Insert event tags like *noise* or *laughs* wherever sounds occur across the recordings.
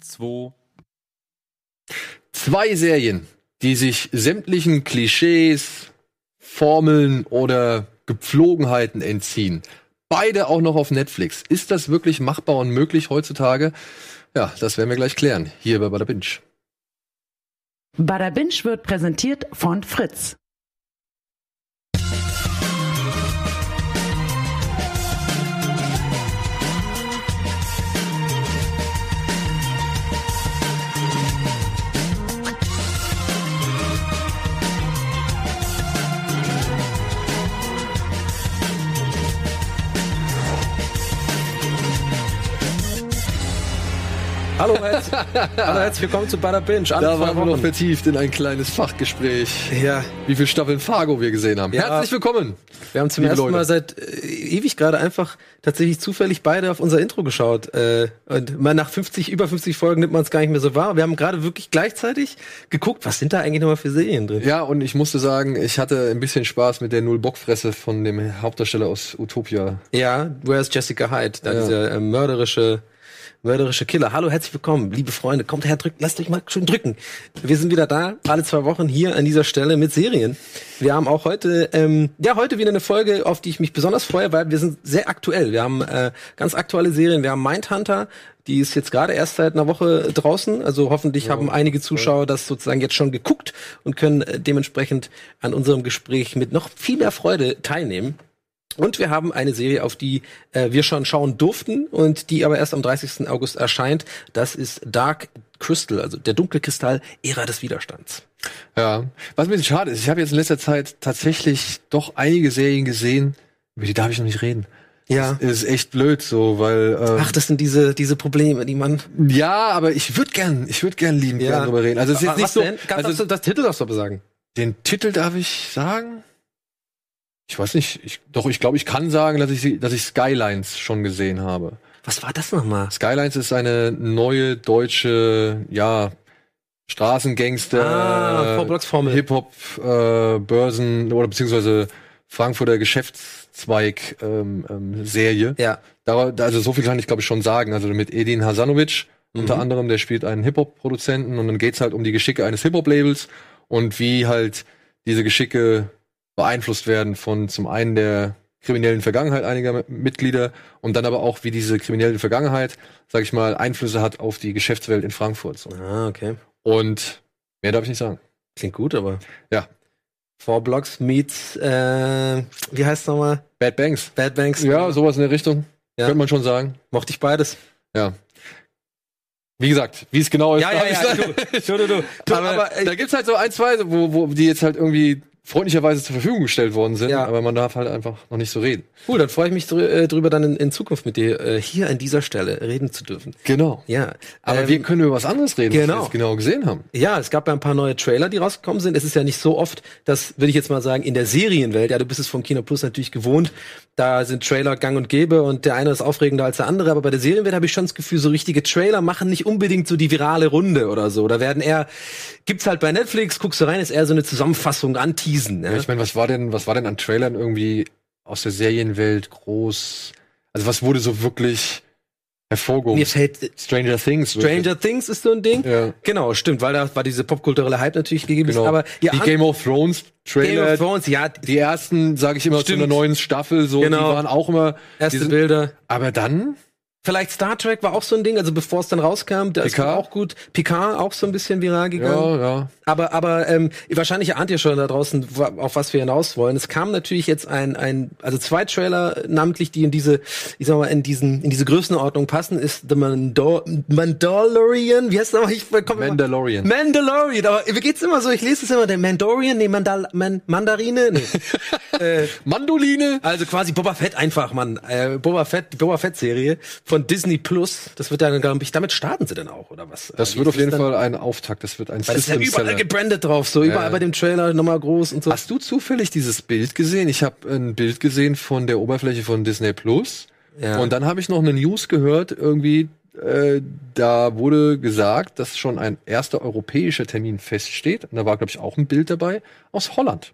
2. Zwei Serien, die sich sämtlichen Klischees, Formeln oder Gepflogenheiten entziehen. Beide auch noch auf Netflix. Ist das wirklich machbar und möglich heutzutage? Ja, das werden wir gleich klären. Hier bei Bada Binge. Bada Binge wird präsentiert von Fritz. Hallo, herzlich, hallo, herzlich willkommen zu Bada Binge. Alle Da waren wir noch vertieft in ein kleines Fachgespräch. Ja, Wie viele Staffeln Fargo wir gesehen haben. Ja. Herzlich willkommen. wir haben zum ersten Leute. Mal seit äh, ewig gerade einfach tatsächlich zufällig beide auf unser Intro geschaut. Äh, und mal nach 50, über 50 Folgen nimmt man es gar nicht mehr so wahr. Wir haben gerade wirklich gleichzeitig geguckt, was sind da eigentlich nochmal für Serien drin? Ja, und ich musste sagen, ich hatte ein bisschen Spaß mit der Null-Bock-Fresse von dem Hauptdarsteller aus Utopia. Ja, Where's Jessica Hyde? Da Ja. dieser äh, mörderische, mörderische Killer. Hallo, herzlich willkommen, liebe Freunde. Kommt her, drückt, lasst euch mal schön drücken. Wir sind wieder da, alle zwei Wochen hier an dieser Stelle mit Serien. Wir haben auch heute, ähm, ja, heute wieder eine Folge, auf die ich mich besonders freue, weil wir sind sehr aktuell. Wir haben äh, ganz aktuelle Serien. Wir haben Mindhunter, die ist jetzt gerade erst seit einer Woche draußen. Also hoffentlich haben einige Zuschauer das sozusagen jetzt schon geguckt und können äh, dementsprechend an unserem Gespräch mit noch viel mehr Freude teilnehmen. Und wir haben eine Serie, auf die äh, wir schon schauen durften und die aber erst am 30. August erscheint. Das ist Dark Crystal, also der dunkle Kristall, Ära des Widerstands. Ja. Was ein bisschen schade ist, ich habe jetzt in letzter Zeit tatsächlich doch einige Serien gesehen, über die darf ich noch nicht reden. Ja. Das ist echt blöd so, weil ähm, Ach, das sind diese diese Probleme, die man. ja, aber ich würde gern, ich würde gern lieben gern drüber reden. Also es ist jetzt nicht so, denn? Kannst also du das Titel darfst du aber sagen. den Titel darf ich sagen? Ich weiß nicht, ich, doch ich glaube, ich kann sagen, dass ich dass ich Skylines schon gesehen habe. Was war das nochmal? Skylines ist eine neue deutsche, ja, Straßengangster, Ah. Hip-Hop, äh, Börsen oder beziehungsweise Frankfurter Geschäftszweig ähm, ähm, Serie. Ja. Da, also so viel kann ich glaube ich schon sagen. Also mit Edin Hasanovic unter Mhm. anderem, der spielt einen Hip-Hop-Produzenten und dann geht's halt um die Geschicke eines Hip-Hop-Labels und wie halt diese Geschicke beeinflusst werden von zum einen der kriminellen Vergangenheit einiger Mitglieder und dann aber auch wie diese kriminelle Vergangenheit, sag ich mal, Einflüsse hat auf die Geschäftswelt in Frankfurt. So. Ah, okay. Und mehr darf ich nicht sagen. Klingt gut, aber. Ja. Four Blocks meets, äh, wie heißt nochmal? Bad Banks. Bad Banks. Ja, sowas in der Richtung. Ja. Könnte man schon sagen. Mochte ich beides. Ja. Wie gesagt, wie es genau ist. Ja, ja, ja. Du, du, du. Du, *laughs* Aber, aber, da gibt's halt so ein, zwei, wo, wo die jetzt halt irgendwie freundlicherweise zur Verfügung gestellt worden sind, Ja. aber man darf halt einfach noch nicht so reden. Cool, dann freue ich mich drü äh, drüber, dann in, in Zukunft mit dir äh, hier an dieser Stelle reden zu dürfen. Genau. Ja, Aber ähm, wir können über was anderes reden, was genau. wir jetzt genau gesehen haben. ja, es gab ja ein paar neue Trailer, die rausgekommen sind. Es ist ja nicht so oft, das würde ich jetzt mal sagen, in der Serienwelt, ja, du bist es vom Kino Plus natürlich gewohnt, da sind Trailer gang und gäbe und der eine ist aufregender als der andere, aber bei der Serienwelt habe ich schon das Gefühl, so richtige Trailer machen nicht unbedingt so die virale Runde oder so. Da werden eher, gibt's halt bei Netflix, guckst du rein, ist eher so eine Zusammenfassung, anteasen. Ja, Ja? ich meine, was war denn, was war denn an Trailern irgendwie aus der Serienwelt groß? Also was wurde so wirklich hervorgehoben? Mir fällt Stranger Things. wirklich. Stranger Things ist so ein Ding. Ja. Genau, stimmt, weil da war diese popkulturelle Hype natürlich gegeben. ist. Genau. Aber ja, die Game of Thrones Game Trailer, of Thrones, ja, die ersten, sage ich immer, zu Stimmt. einer neuen Staffel, so, Genau. die waren auch immer, erste sind- Bilder. aber dann, Vielleicht Star Trek war auch so ein Ding, also bevor es dann rauskam, da ist auch gut. Picard auch so ein bisschen viral gegangen. ja, ja, Aber, aber ähm, wahrscheinlich ahnt ihr schon da draußen, auf was wir hinaus wollen. Es kam natürlich jetzt ein, ein, also zwei Trailer namentlich, die in diese, ich sag mal, in diesen, in diese Größenordnung passen, ist The Mandal Mandalorian. Wie heißt das? nochmal? Ich komm immer- Mandalorian. Mandalorian. Aber wie geht's immer so? Ich lese es immer, der Mandalorian, nee, Mandal Man Mandarine, nee. *laughs* äh, Mandoline. also quasi Boba Fett einfach, Mann. Äh, Boba Fett, die Boba Fett Serie von Disney Plus. Das wird dann, glaube ich, damit starten sie denn auch, oder was? Das Äh, wird wie auf jeden dann- Fall ein Auftakt, das wird ein Weil das ist ja überall gebrandet drauf, so überall Ja. bei dem Trailer nochmal groß und so. Hast du zufällig dieses Bild gesehen? Ich habe ein Bild gesehen von der Oberfläche von Disney Plus. Ja. Und dann habe ich noch eine News gehört, irgendwie, äh, da wurde gesagt, dass schon ein erster europäischer Termin feststeht. Und da war, glaube ich, auch ein Bild dabei aus Holland.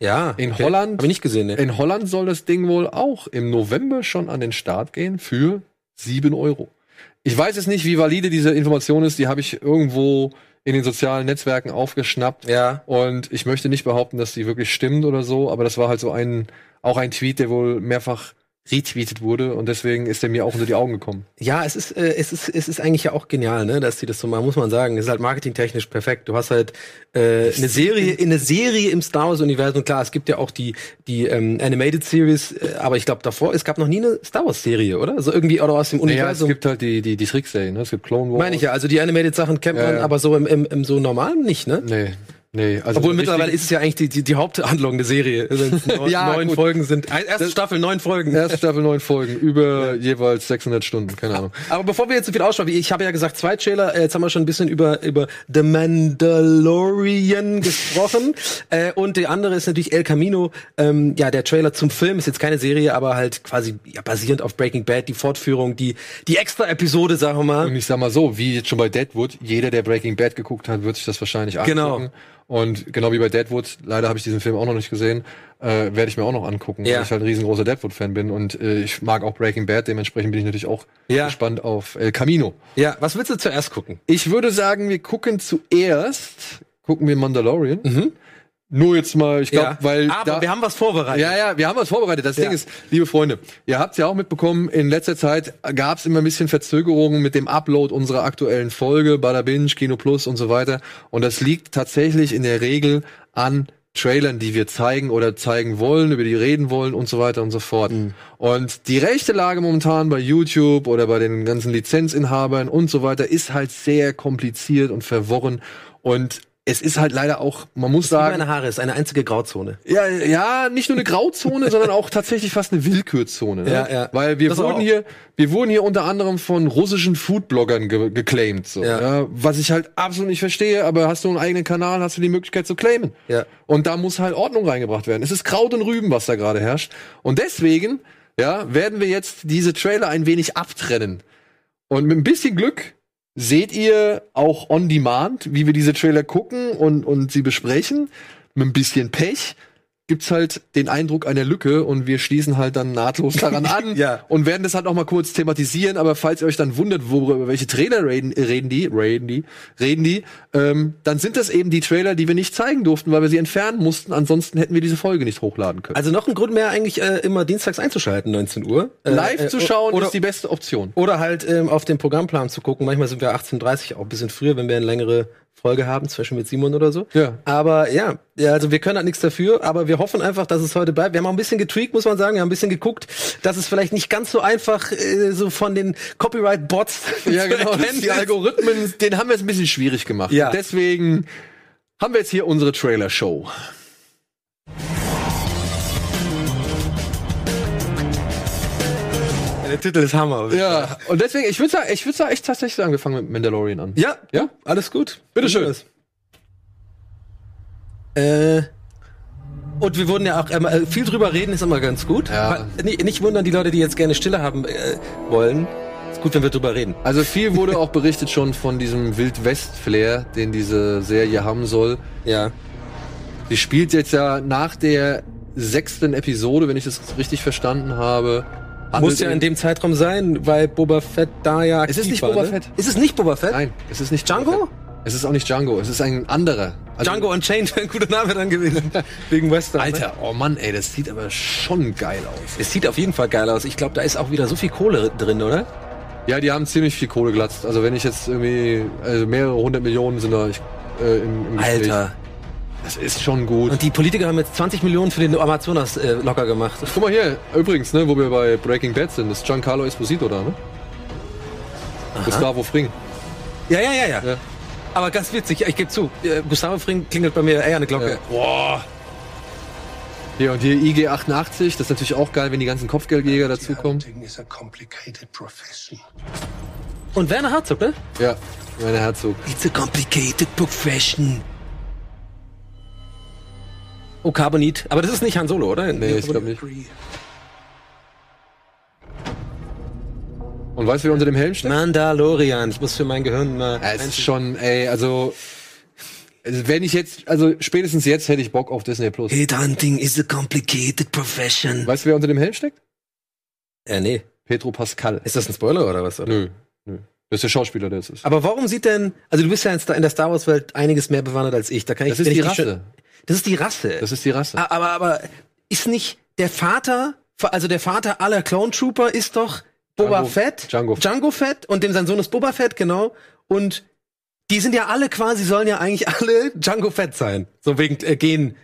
ja, In Holland- Habe ich nicht gesehen, ne? In Holland soll das Ding wohl auch im November schon an den Start gehen für 7 Euro. Ich weiß jetzt nicht, wie valide diese Information ist. Die habe ich irgendwo in den sozialen Netzwerken aufgeschnappt. Ja. Und ich möchte nicht behaupten, dass die wirklich stimmt oder so, aber das war halt so ein, auch ein Tweet, der wohl mehrfach retweetet wurde und deswegen ist er mir auch unter die Augen gekommen. Ja, es ist, äh, es ist, es ist eigentlich ja auch genial, ne, dass die das so machen, muss man sagen. Es ist halt marketingtechnisch perfekt. Du hast halt äh, eine Serie, eine Serie im Star Wars Universum. Klar, es gibt ja auch die die ähm, Animated Series, äh, aber ich glaube davor, es gab noch nie eine Star Wars Serie, oder? Also irgendwie oder aus dem Naja, es Universum. gibt halt die, die, die Trickserie, ne? Es gibt Clone Wars. meine ich ja, also die Animated Sachen kennt Ja, man, ja. aber so im, im, im so normalen nicht, ne? Nee, nee. Also Obwohl so mittlerweile ist es ja eigentlich die, die, die Haupthandlung der Serie. *laughs* Neun, Ja, neun. Folgen sind. Erste Staffel, neun Folgen. Erste Staffel neun Folgen, über jeweils 600 Stunden, keine Ahnung. Aber bevor wir jetzt zu viel ausschauen, ich habe ja gesagt, zwei Trailer, äh, jetzt haben wir schon ein bisschen über, über The Mandalorian gesprochen. *laughs* äh, und der andere ist natürlich El Camino. Ähm, ja, der Trailer zum Film ist jetzt keine Serie, aber halt quasi ja, basierend auf Breaking Bad, die Fortführung, die, die extra Episode, sagen wir mal. Und ich sag mal so, wie jetzt schon bei Deadwood, jeder, der Breaking Bad geguckt hat, wird sich das wahrscheinlich angucken. Genau. Und genau wie bei Deadwood, leider habe ich diesen Film auch noch nicht gesehen, äh, werde ich mir auch noch angucken, Ja. weil ich halt ein riesengroßer Deadwood-Fan bin. Und äh, ich mag auch Breaking Bad, dementsprechend bin ich natürlich auch Ja. gespannt auf El Camino. Ja, was willst du zuerst gucken? Ich würde sagen, wir gucken zuerst, gucken wir Mandalorian. Nur jetzt mal, ich glaube, ja. weil aber da, wir haben was vorbereitet. Ja, ja, wir haben was vorbereitet. Das Ja. Ding ist, liebe Freunde, ihr habt ja auch mitbekommen, in letzter Zeit gab es immer ein bisschen Verzögerungen mit dem Upload unserer aktuellen Folge, Bada Binge, Kino Plus und so weiter. Und das liegt tatsächlich in der Regel an Trailern, die wir zeigen oder zeigen wollen, über die reden wollen und so weiter und so fort. Und die rechte Lage momentan bei YouTube oder bei den ganzen Lizenzinhabern und so weiter ist halt sehr kompliziert und verworren. Und es ist halt leider auch, man muss sagen, meine Haare ist eine einzige Grauzone. ja, ja, nicht nur eine Grauzone, *laughs* sondern auch tatsächlich fast eine Willkürzone. Ne? Ja, ja. Weil wir Das wurden hier, wir wurden hier unter anderem von russischen Foodbloggern ge geclaimed. So, Ja. ja. Was ich halt absolut nicht verstehe, aber hast du einen eigenen Kanal, hast du die Möglichkeit zu claimen. Ja. Und da muss halt Ordnung reingebracht werden. Es ist Kraut und Rüben, was da gerade herrscht. Und deswegen, ja, werden wir jetzt diese Trailer ein wenig abtrennen. Und mit ein bisschen Glück seht ihr auch on demand, wie wir diese Trailer gucken und, und sie besprechen. Mit ein bisschen Pech gibt's halt den Eindruck einer Lücke und wir schließen halt dann nahtlos daran *laughs* an Ja. und werden das halt noch mal kurz thematisieren. Aber falls ihr euch dann wundert, worüber welche Trailer reden, reden die, reden die, reden die, ähm, dann sind das eben die Trailer, die wir nicht zeigen durften, weil wir sie entfernen mussten. Ansonsten hätten wir diese Folge nicht hochladen können. Also noch ein Grund mehr, eigentlich äh, immer dienstags einzuschalten, 19 Uhr. Äh, Live äh, zu schauen oder, ist die beste Option. Oder halt ähm, auf den Programmplan zu gucken. Manchmal sind wir 18.30 auch ein bisschen früher, wenn wir eine längere Folge haben, Beispiel mit Simon oder so. Ja. Aber ja, ja, also wir können halt nichts dafür, aber wir hoffen einfach, dass es heute bleibt. Wir haben auch ein bisschen getweakt, muss man sagen. Wir haben ein bisschen geguckt, dass es vielleicht nicht ganz so einfach äh, so von den Copyright-Bots *laughs* Ja, genau. Die. Algorithmen, den haben wir jetzt ein bisschen schwierig gemacht. Ja. Deswegen haben wir jetzt hier unsere Trailer-Show. Der Titel ist Hammer. Ja, und deswegen, ich würde sagen, ich würde sagen, echt tatsächlich sagen, wir fangen mit Mandalorian an. Ja, Ja? alles gut. Bitteschön. Äh, und wir wurden ja auch äh, viel drüber reden, ist immer ganz gut. Ja. Nicht, nicht wundern, die Leute, die jetzt gerne Stille haben äh, wollen. Ist gut, wenn wir drüber reden. Also viel wurde auch berichtet schon von diesem Wild-West-Flair, den diese Serie haben soll. Ja. Die spielt jetzt ja nach der sechsten Episode, wenn ich das richtig verstanden habe. Muss ja in dem Zeitraum sein, weil Boba Fett da ja Es ist aktiv nicht war, Boba ne? Fett. Ist es nicht Boba Fett? Nein, es ist nicht Django? Boba Fett. Es ist auch nicht Django, es ist ein anderer. Also- Django Unchained wäre ein guter Name dann gewesen. *laughs* Wegen Western. Ne? Alter, oh Mann, ey, das sieht aber schon geil aus. Es sieht auf jeden Fall geil aus. Ich glaube, da ist auch wieder so viel Kohle drin, oder? Ja, die haben ziemlich viel Kohle glatzt. Also wenn ich jetzt irgendwie, also mehrere hundert Millionen sind da ich, äh, im, im Gespräch. Alter. Das ist schon gut. Und die Politiker haben jetzt 20 Millionen für den Amazonas äh, locker gemacht. Guck mal hier, übrigens, ne, wo wir bei Breaking Bad sind, ist Giancarlo Esposito da, ne? Gustavo Fring. Ja, ja, ja, ja. Ja. Aber ganz witzig, ich gebe zu, äh, Gustavo Fring klingelt bei mir eher eine Glocke. Ja. Boah. Hier und hier IG88, das ist natürlich auch geil, wenn die ganzen Kopfgeldjäger dazukommen. Und Werner Herzog, ne? Ja, meine Herzog. It's a complicated profession. Oh, Carbonit. Aber das ist nicht Han Solo, oder? Nee, ich glaube nicht. Und weißt du, wer unter dem Helm steht? Mandalorian. Ich muss für mein Gehirn mal. Ja, es ist schon, ey, also, also, wenn ich jetzt, also spätestens jetzt hätte ich Bock auf Disney Plus. Headhunting is a complicated profession. Weißt du, wer unter dem Helm steckt? Äh, nee. Pedro Pascal. Ist das ein Spoiler oder was? Oder? Nö, nö. Das ist der Schauspieler, der es ist. Aber warum sieht denn, also du bist ja in der Star Wars Welt einiges mehr bewandert als ich. Da kann ich Das ist die schon- Rasse. Das ist die Rasse. Das ist die Rasse. Aber aber ist nicht der Vater, also der Vater aller Clone Trooper ist doch Boba Django- Fett, Django. Django Fett und dem sein Sohn ist Boba Fett, genau. Und die sind ja alle quasi, sollen ja eigentlich alle *laughs* Django Fett sein. So wegen äh, Gen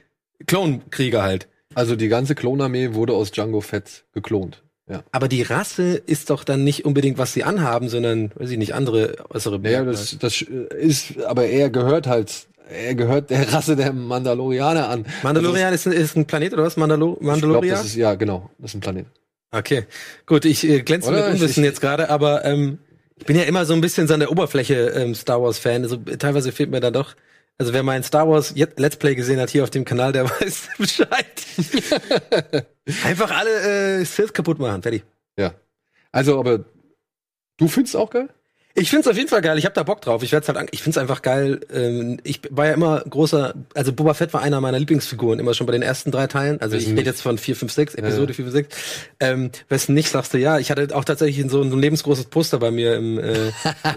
Klonkrieger halt. Also die ganze Klonarmee wurde aus Django Fett geklont. Ja. Aber die Rasse ist doch dann nicht unbedingt, was sie anhaben, sondern, weiß ich nicht, andere äußere Merkmale. das, das ist, aber er gehört halt, er gehört der Rasse der Mandalorianer an. Mandalorian ist, ist ein Planet oder was? Mandalo Also, ich glaub, Mandalorian? das ist, ja, genau, das ist ein Planet. Okay, gut, ich äh, glänze Oder? mit Unwissen Ich- jetzt gerade, aber ähm, ich bin ja immer so ein bisschen so an der Oberfläche ähm, Star Wars Fan. Also teilweise fehlt mir da doch. Also wer mein Star Wars Let's Play gesehen hat hier auf dem Kanal, der *laughs* weiß Bescheid. *laughs* Einfach alle äh, Sith kaputt machen, fertig. Ja. Also, aber du findest auch geil? Ich find's auf jeden Fall geil. Ich habe da Bock drauf. Ich werd's halt, an- ich find's einfach geil. Ähm, ich war ja immer großer, also Boba Fett war einer meiner Lieblingsfiguren immer schon bei den ersten drei Teilen. Also ich Wissen rede jetzt von 4, 5, 6, Episode Ja. 4, 5, 6. Ähm, wessen nicht sagst du ja. Ich hatte auch tatsächlich so ein, so ein lebensgroßes Poster bei mir im. Äh,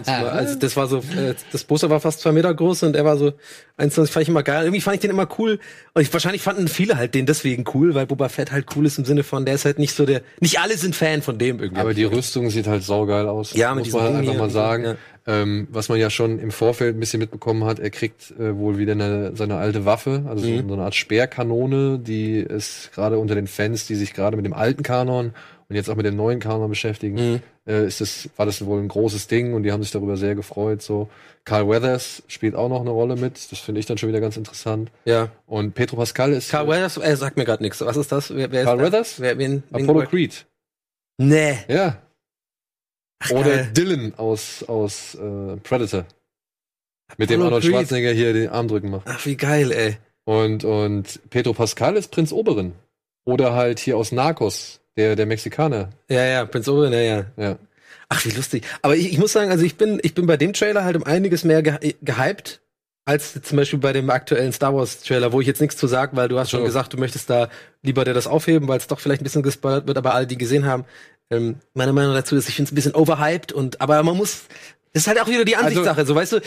also das war so, äh, das Poster war fast zwei Meter groß und er war so 21. Fand ich immer geil. Irgendwie fand ich den immer cool. Und ich, wahrscheinlich fanden viele halt den deswegen cool, weil Boba Fett halt cool ist im Sinne von, der ist halt nicht so der. Nicht alle sind Fan von dem irgendwie. Aber die Rüstung sieht halt saugeil aus. Ja, mit muss diesem halt einfach mal so, sagen. ja. Ähm, was man ja schon im Vorfeld ein bisschen mitbekommen hat, er kriegt äh, wohl wieder eine, seine alte Waffe, also so, Mhm. so eine Art Speerkanone, die ist gerade unter den Fans, die sich gerade mit dem alten Kanon und jetzt auch mit dem neuen Kanon beschäftigen, Mhm. äh, ist das, war das wohl ein großes Ding und die haben sich darüber sehr gefreut. So Carl Weathers spielt auch noch eine Rolle mit, das finde ich dann schon wieder ganz interessant. ja. Und Pedro Pascal ist Carl Weathers, er sagt mir gerade nichts. Was ist das? Wer, wer ist Carl das? Weathers? Wer, wen, wen Apollo Creed. Nee. Ja. Ach, Oder geil. Dylan aus, aus äh, Predator. Mit dem Apollo Arnold Creed. Schwarzenegger hier den Armdrücken macht. Ach, wie geil, ey. Und, und Pedro Pascal ist Prinz Oberin. Oder halt hier aus Narcos, der, der Mexikaner. Ja, ja, Prinz Owen, ja, ja. Ja. Ach, wie lustig. Aber ich, ich muss sagen, also ich bin, ich bin bei dem Trailer halt um einiges mehr ge gehypt, als zum Beispiel bei dem aktuellen Star Wars Trailer, wo ich jetzt nichts zu sagen, weil du hast schon So. gesagt, du möchtest da lieber dir das aufheben, weil es doch vielleicht ein bisschen gespoilert wird, aber alle, die gesehen haben, ähm, meine Meinung dazu ist, ich finde es ein bisschen overhyped und, aber man muss, das ist halt auch wieder die Ansichtssache, so weißt du, äh,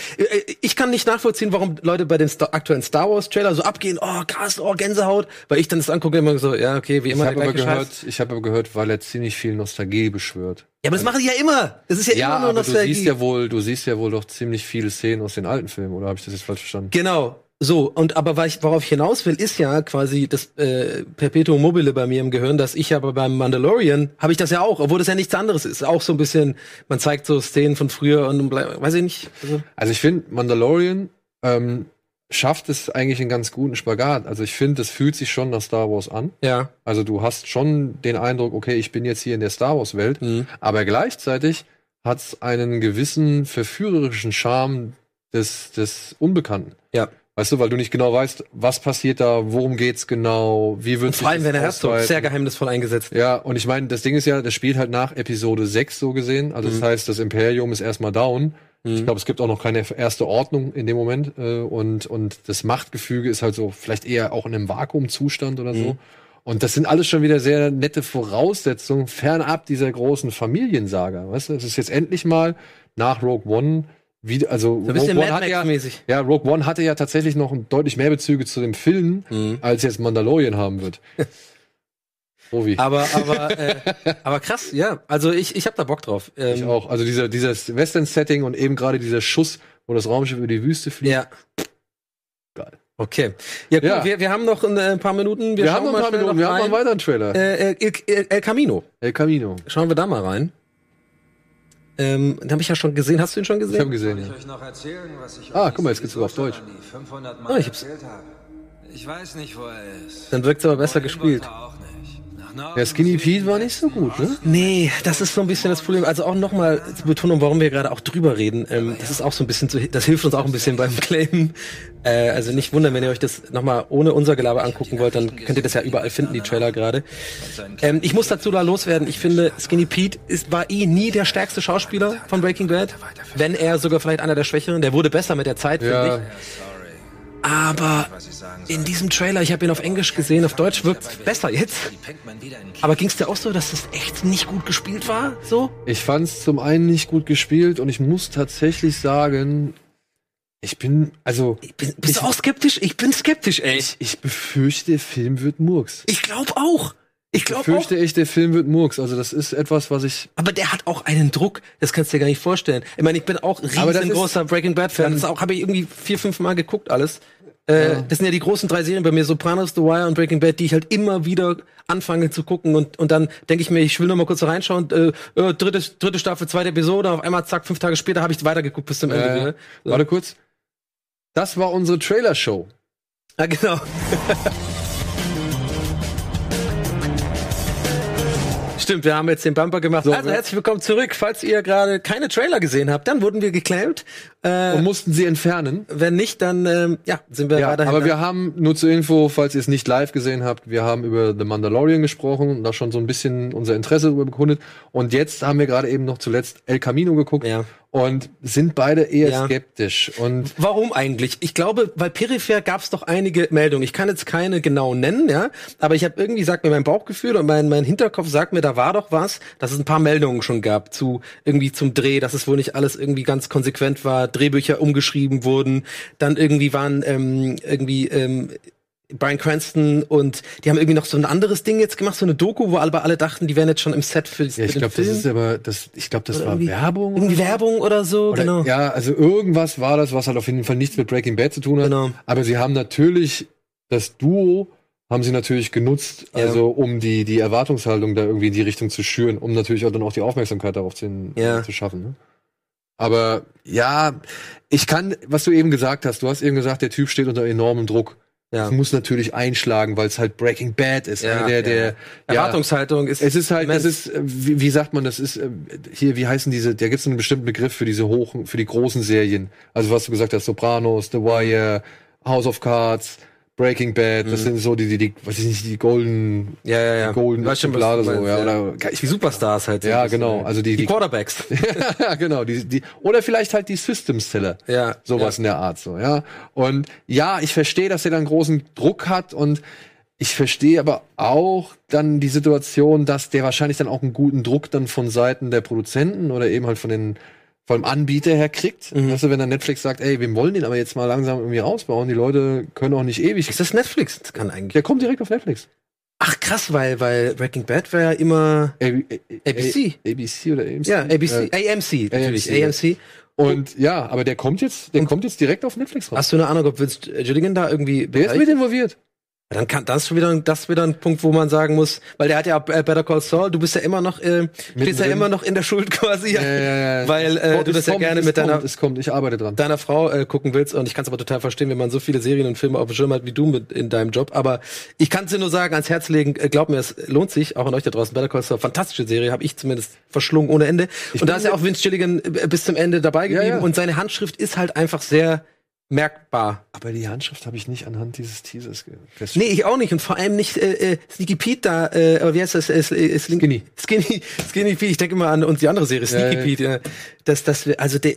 ich kann nicht nachvollziehen, warum Leute bei den Sta aktuellen Star Wars Trailer so abgehen, oh krass, oh Gänsehaut, weil ich dann das angucke immer so, ja, okay, wie Ich immer habe aber gleiche Scheiß. gehört, ich habe aber gehört, weil er ziemlich viel Nostalgie beschwört. Ja, aber das machen sie ja immer. Das ist ja, Ja, immer nur aber du Nostalgie. siehst ja wohl, du siehst ja wohl doch ziemlich viele Szenen aus den alten Filmen, oder habe ich das jetzt falsch verstanden? Genau. So, und aber weil ich, worauf ich hinaus will, ist ja quasi das äh, Perpetuum mobile bei mir im Gehirn, dass ich aber beim Mandalorian habe ich das ja auch, obwohl das ja nichts anderes ist. Auch so ein bisschen, man zeigt so Szenen von früher und bleib- weiß ich nicht. Also, Also ich finde, Mandalorian ähm, schafft es eigentlich einen ganz guten Spagat. Also ich finde, es fühlt sich schon nach Star Wars an. ja. Also du hast schon den Eindruck, okay, ich bin jetzt hier in der Star Wars Welt, Mhm. aber gleichzeitig hat es einen gewissen verführerischen Charme des, des Unbekannten. Ja. Weißt du, weil du nicht genau weißt, was passiert da, worum geht's genau, wie wird vor allem, wenn der Herzog sehr geheimnisvoll eingesetzt. Ja, und ich meine, das Ding ist ja, das spielt halt nach Episode 6 so gesehen. Also das heißt, das Imperium ist erstmal down. Ich glaube, es gibt auch noch keine erste Ordnung in dem Moment. Äh, und, und das Machtgefüge ist halt so vielleicht eher auch in einem Vakuumzustand oder so. Und das sind alles schon wieder sehr nette Voraussetzungen, fernab dieser großen Familiensaga. Weißt du, es ist jetzt endlich mal nach Rogue One wieder, also So ein bisschen Rogue One Mad hat ja, Max-mäßig. ja, Rogue One hatte ja tatsächlich noch deutlich mehr Bezüge zu dem Film, Mhm. als jetzt Mandalorian haben wird. *laughs* Profi. Aber, aber, äh, aber krass, ja. Also ich, ich hab da Bock drauf. Ähm, Ich auch. Also dieser, dieses Western-Setting und eben gerade dieser Schuss, wo das Raumschiff über die Wüste fliegt. Ja. Geil. Okay. Ja, cool. Ja. Wir, wir haben noch ein, äh, paar Minuten. Wir, Wir, haben noch ein paar Minuten, wir haben noch einen weiteren Trailer. Äh, äh, El, El Camino. El Camino. Schauen wir da mal rein. Ähm, den habe ich ja schon gesehen. Hast du ihn schon Ich habe gesehen? gesehen, ja. ich euch noch erzählen, was ich Ah, guck mal, jetzt geht's sogar auf Deutsch. schon an die 500 Mal Ah, ich hab's-? Ich weiß nicht, wo er ist. Dann wirkt's aber besser Wohin gespielt. Der Skinny Süden, Pete war nicht so gut, ne? Osten. Nee, das ist so ein bisschen das Problem. Also auch nochmal zur Betonung, warum wir gerade auch drüber reden. Ähm, das ist auch so ein bisschen, zu, das hilft uns auch ein bisschen beim Claimen. Äh, also nicht wundern, wenn ihr euch das nochmal ohne unser Gelaber angucken wollt, dann könnt ihr das ja überall finden, die Trailer gerade. Ähm, ich muss dazu da loswerden. Ich finde, Skinny Pete ist, war eh nie der stärkste Schauspieler von Breaking Bad. Wenn er sogar vielleicht einer der Schwächeren. Der wurde besser mit der Zeit, finde Ja, ich. Aber ich in diesem Trailer, ich habe ihn auf Englisch gesehen, auf Deutsch wirkt besser jetzt. Aber ging es dir auch so, dass das echt nicht gut gespielt war? So? Ich fand es zum einen nicht gut gespielt und ich muss tatsächlich sagen, ich bin, also, Ich bin, bist du auch skeptisch? Ich bin skeptisch, ey. ich, ich befürchte, der Film wird Murks. Ich glaube auch. Ich Ich glaube auch. befürchte echt, der Film wird Murks. Also das ist etwas, was ich Aber der hat auch einen Druck, das kannst du dir gar nicht vorstellen. Ich meine, ich bin auch riesengroßer Breaking Bad Fan. Das auch habe ich irgendwie vier, fünf Mal geguckt alles. Äh, Das sind ja die großen drei Serien bei mir, Sopranos, The Wire und Breaking Bad, die ich halt immer wieder anfange zu gucken und, und dann denke ich mir, ich will noch mal kurz reinschauen, äh, äh, dritte, dritte Staffel, zweite Episode, auf einmal zack, fünf Tage später habe ich weitergeguckt bis zum Ende. Äh, wieder. So. Warte kurz. Das war unsere Trailer-Show. Ja, genau. *laughs* Stimmt, wir haben jetzt den Bumper gemacht. So, also herzlich willkommen zurück. Falls ihr gerade keine Trailer gesehen habt, dann wurden wir geclaimed. Äh, Und mussten sie entfernen. wenn nicht, dann ähm, ja, sind wir Ja, weiterhin. aber wir haben, nur zur Info, falls ihr es nicht live gesehen habt, wir haben über The Mandalorian gesprochen und da schon so ein bisschen unser Interesse darüber bekundet. Und jetzt haben wir gerade eben noch zuletzt El Camino geguckt Ja. und sind beide eher Ja. skeptisch. Und Warum eigentlich? Ich glaube, weil Peripher gab es doch einige Meldungen. Ich kann jetzt keine genau nennen, ja, aber ich habe irgendwie sagt mir mein Bauchgefühl und mein mein Hinterkopf sagt mir, da war doch was, dass es ein paar Meldungen schon gab zu irgendwie zum Dreh, dass es wohl nicht alles irgendwie ganz konsequent war, Drehbücher umgeschrieben wurden, dann irgendwie waren ähm, irgendwie ähm, Brian Cranston und die haben irgendwie noch so ein anderes Ding jetzt gemacht, so eine Doku, wo alle, alle dachten, die wären jetzt schon im Set für, ja, ich glaube, das ist aber, das, ich glaube, das Oder war irgendwie- Werbung. irgendwie oder. Werbung oder so, Oder, genau. Ja, also irgendwas war das, was halt auf jeden Fall nichts mit Breaking Bad zu tun hat. Genau. Aber sie haben natürlich das Duo haben sie natürlich genutzt, Ja. also um die die Erwartungshaltung da irgendwie in die Richtung zu schüren, um natürlich auch dann auch die Aufmerksamkeit darauf zu, Ja. zu schaffen. Ne? Aber ja, ich kann, was du eben gesagt hast, du hast eben gesagt, der Typ steht unter enormem Druck. Ja. Das muss natürlich einschlagen, weil es halt Breaking Bad ist. Ja, ne? der, der, ja. Erwartungshaltung ist. es ist halt, immens. es ist, äh, wie, wie sagt man, das ist äh, hier, wie heißen diese, da gibt es einen bestimmten Begriff für diese hohen, für die großen Serien. Also was du gesagt hast, Sopranos, The Wire, House of Cards, Breaking Bad, das sind so die, die, die, weiß ich nicht, die golden, Mhm. Ja, ja, ja. die golden Weiß schon, was Exemplare du so, ja, ja. oder, die Superstars halt. Ja, genau. ja. Also die- die die- Quarterbacks. *laughs* ja, genau, die, die, oder vielleicht halt die Systems Seller. Ja, Sowas in der Art, so, ja. Und ja, ich verstehe, dass er dann großen Druck hat und ich verstehe aber auch dann die Situation, dass der wahrscheinlich dann auch einen guten Druck dann von Seiten der Produzenten oder eben halt von den vom Anbieter her kriegt. Mhm. Du, wenn dann Netflix sagt, ey, wir wollen den aber jetzt mal langsam irgendwie ausbauen, die Leute können auch nicht ewig. Ist das Netflix? Das kann eigentlich. Der kommt direkt auf Netflix. Ach krass, weil weil Breaking Bad war ja immer A A ABC. A ABC oder AMC? ja ABC, Äh, AMC natürlich, AMC. AMC. und ja, aber der kommt jetzt, der kommt jetzt direkt auf Netflix raus. Hast du eine Ahnung, ob Vince Gilligan da irgendwie Der ist mit involviert. Dann kann das ist wieder das wieder ein Punkt, wo man sagen muss, weil der hat ja äh, Better Call Saul, du bist ja immer noch äh, stehst ja immer noch in der Schuld quasi, Ja, ja, ja. weil äh, du das ja kommt, gerne mit deiner kommt, es kommt, ich arbeite dran. deiner Frau äh, gucken willst und ich kann es aber total verstehen, wenn man so viele Serien und Filme auf dem Schirm hat wie du mit in deinem Job. Aber ich kann es dir nur sagen, ans Herz legen, äh, glaub mir, es lohnt sich, auch an euch da draußen. Better Call Saul, fantastische Serie, habe ich zumindest verschlungen ohne Ende. und da ist ja auch Vince Gilligan äh, bis zum Ende dabei geblieben und seine Handschrift ist halt einfach sehr merkbar. Aber die Handschrift habe ich nicht anhand dieses Teasers ge- festgestellt. Nee, ich auch nicht und vor allem nicht äh, äh, Sneaky Pete da, äh, aber wie heißt das? Äh, äh, Skinny. Skinny, Skinny Pete, ich denke immer an und die andere Serie, Sneaky Ja. Pete, ja. Das, das, wir- also der,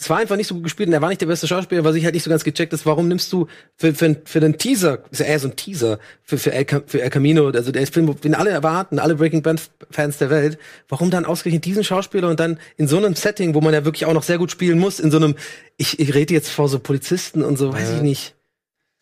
es war einfach nicht so gut gespielt und er war nicht der beste Schauspieler, was ich halt nicht so ganz gecheckt ist, warum nimmst du für, für, für den Teaser, ist ja eher so ein Teaser für, für, El, für El Camino, also der Film, den alle erwarten, alle Breaking Bad Fans der Welt, warum dann ausgerechnet diesen Schauspieler und dann in so einem Setting, wo man ja wirklich auch noch sehr gut spielen muss, in so einem, ich, ich rede jetzt vor so Polizisten und so, weiß ich nicht.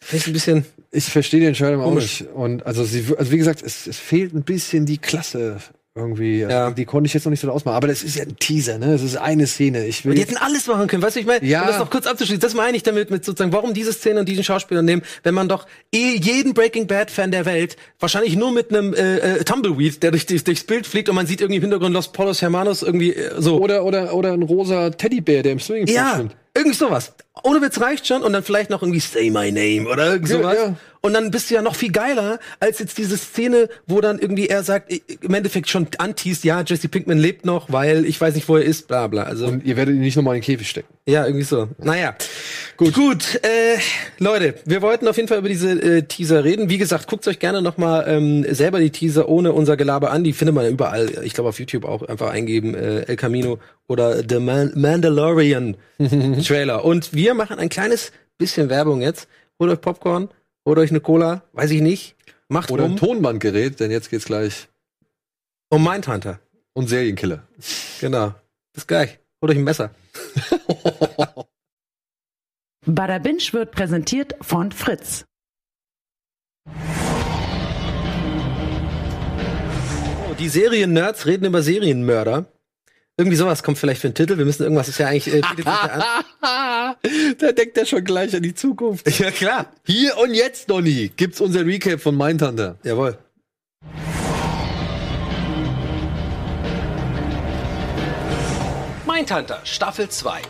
Vielleicht ein bisschen, Ich verstehe die Entscheidung auch Komisch. nicht. Und also sie, also wie gesagt, es, es fehlt ein bisschen die Klasse irgendwie. Ja. Die konnte ich jetzt noch nicht so ausmachen. Aber das ist ja ein Teaser, ne? Es ist eine Szene. Ich will. Die hätten alles machen können, weißt du, ich meine, Ja. um das noch kurz abzuschließen, das meine ich damit, mit sozusagen, warum diese Szene und diesen Schauspieler nehmen, wenn man doch eh jeden Breaking Bad Fan der Welt wahrscheinlich nur mit einem äh, äh, Tumbleweed, der durch, durch, durchs Bild fliegt und man sieht irgendwie im Hintergrund Los Polos Hermanos irgendwie äh, so. oder, oder, oder ein rosa Teddybär, der im Swimmingpool ja, schwimmt. Irgendwie sowas. Ohne Witz reicht schon und dann vielleicht noch irgendwie Say My Name oder irgend Ja, sowas. ja. Und dann bist du ja noch viel geiler als jetzt diese Szene, wo dann irgendwie er sagt, im Endeffekt schon anteast, ja, Jesse Pinkman lebt noch, weil ich weiß nicht, wo er ist, bla bla. Also Und ihr werdet ihn nicht nochmal in den Käfig stecken. Ja, irgendwie so. Naja. Gut. Gut, äh, Leute, wir wollten auf jeden Fall über diese äh, Teaser reden. Wie gesagt, guckt euch gerne noch mal ähm, selber die Teaser ohne unser Gelaber an. Die findet man überall. Ich glaube auf YouTube auch einfach eingeben äh, El Camino oder The Man Mandalorian *laughs* Trailer. Und wir machen ein kleines bisschen Werbung jetzt. holt euch Popcorn, holt euch eine Cola, weiß ich nicht. Macht Oder ein rum. Tonbandgerät, denn jetzt geht's gleich Um Mindhunter. um Serienkiller. Genau. Bis gleich. Holt euch ein Messer. Bada Binge wird präsentiert von Fritz. Oh, die Serien-Nerds reden über Serienmörder. Irgendwie sowas kommt vielleicht für einen Titel. Wir müssen irgendwas, ist ja eigentlich, äh, *laughs* da denkt er schon gleich an die Zukunft. Ja, klar. Hier und jetzt, Donny, gibt's unser Recap von Mindhunter. Jawohl. Mindhunter Staffel 2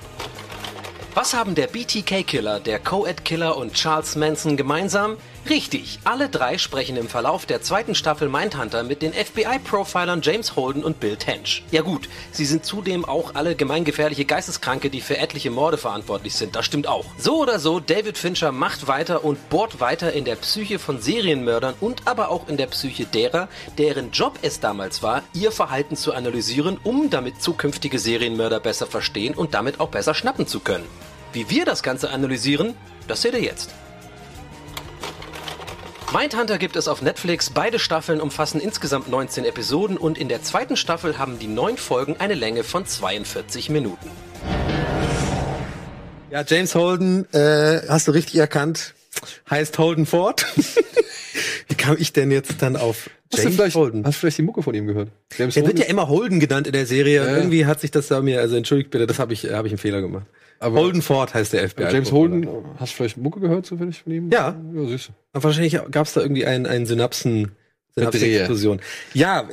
Was haben der BTK-Killer, der Co-Ed-Killer und Charles Manson gemeinsam? Richtig, alle drei sprechen im Verlauf der zweiten Staffel Mindhunter mit den FBI-Profilern James Holden und Bill Tench. Ja gut, sie sind zudem auch alle gemeingefährliche Geisteskranke, die für etliche Morde verantwortlich sind, das stimmt auch. So oder so, David Fincher macht weiter und bohrt weiter in der Psyche von Serienmördern und aber auch in der Psyche derer, deren Job es damals war, ihr Verhalten zu analysieren, um damit zukünftige Serienmörder besser verstehen und damit auch besser schnappen zu können. Wie wir das Ganze analysieren, das seht ihr jetzt. Mindhunter gibt es auf Netflix. Beide Staffeln umfassen insgesamt 19 Episoden und in der zweiten Staffel haben die neun Folgen eine Länge von 42 Minuten. Ja, James Holden, äh, hast du richtig erkannt, heißt Holden Ford. *laughs* Wie kam ich denn jetzt dann auf Hast du, James vielleicht, Holden? hast du vielleicht die Mucke von ihm gehört? James Er wird Holden ja immer Holden genannt in der Serie. Ja, ja. Irgendwie hat sich das da mir, also entschuldigt bitte, das habe ich, habe ich einen Fehler gemacht. Aber- Holden Ford heißt der FBI. James Holden, hast du vielleicht Mucke gehört zufällig von ihm? Ja. Ja, süß. Aber wahrscheinlich gab es da irgendwie einen, einen Synapsen. Synapsenexplosion. Ja,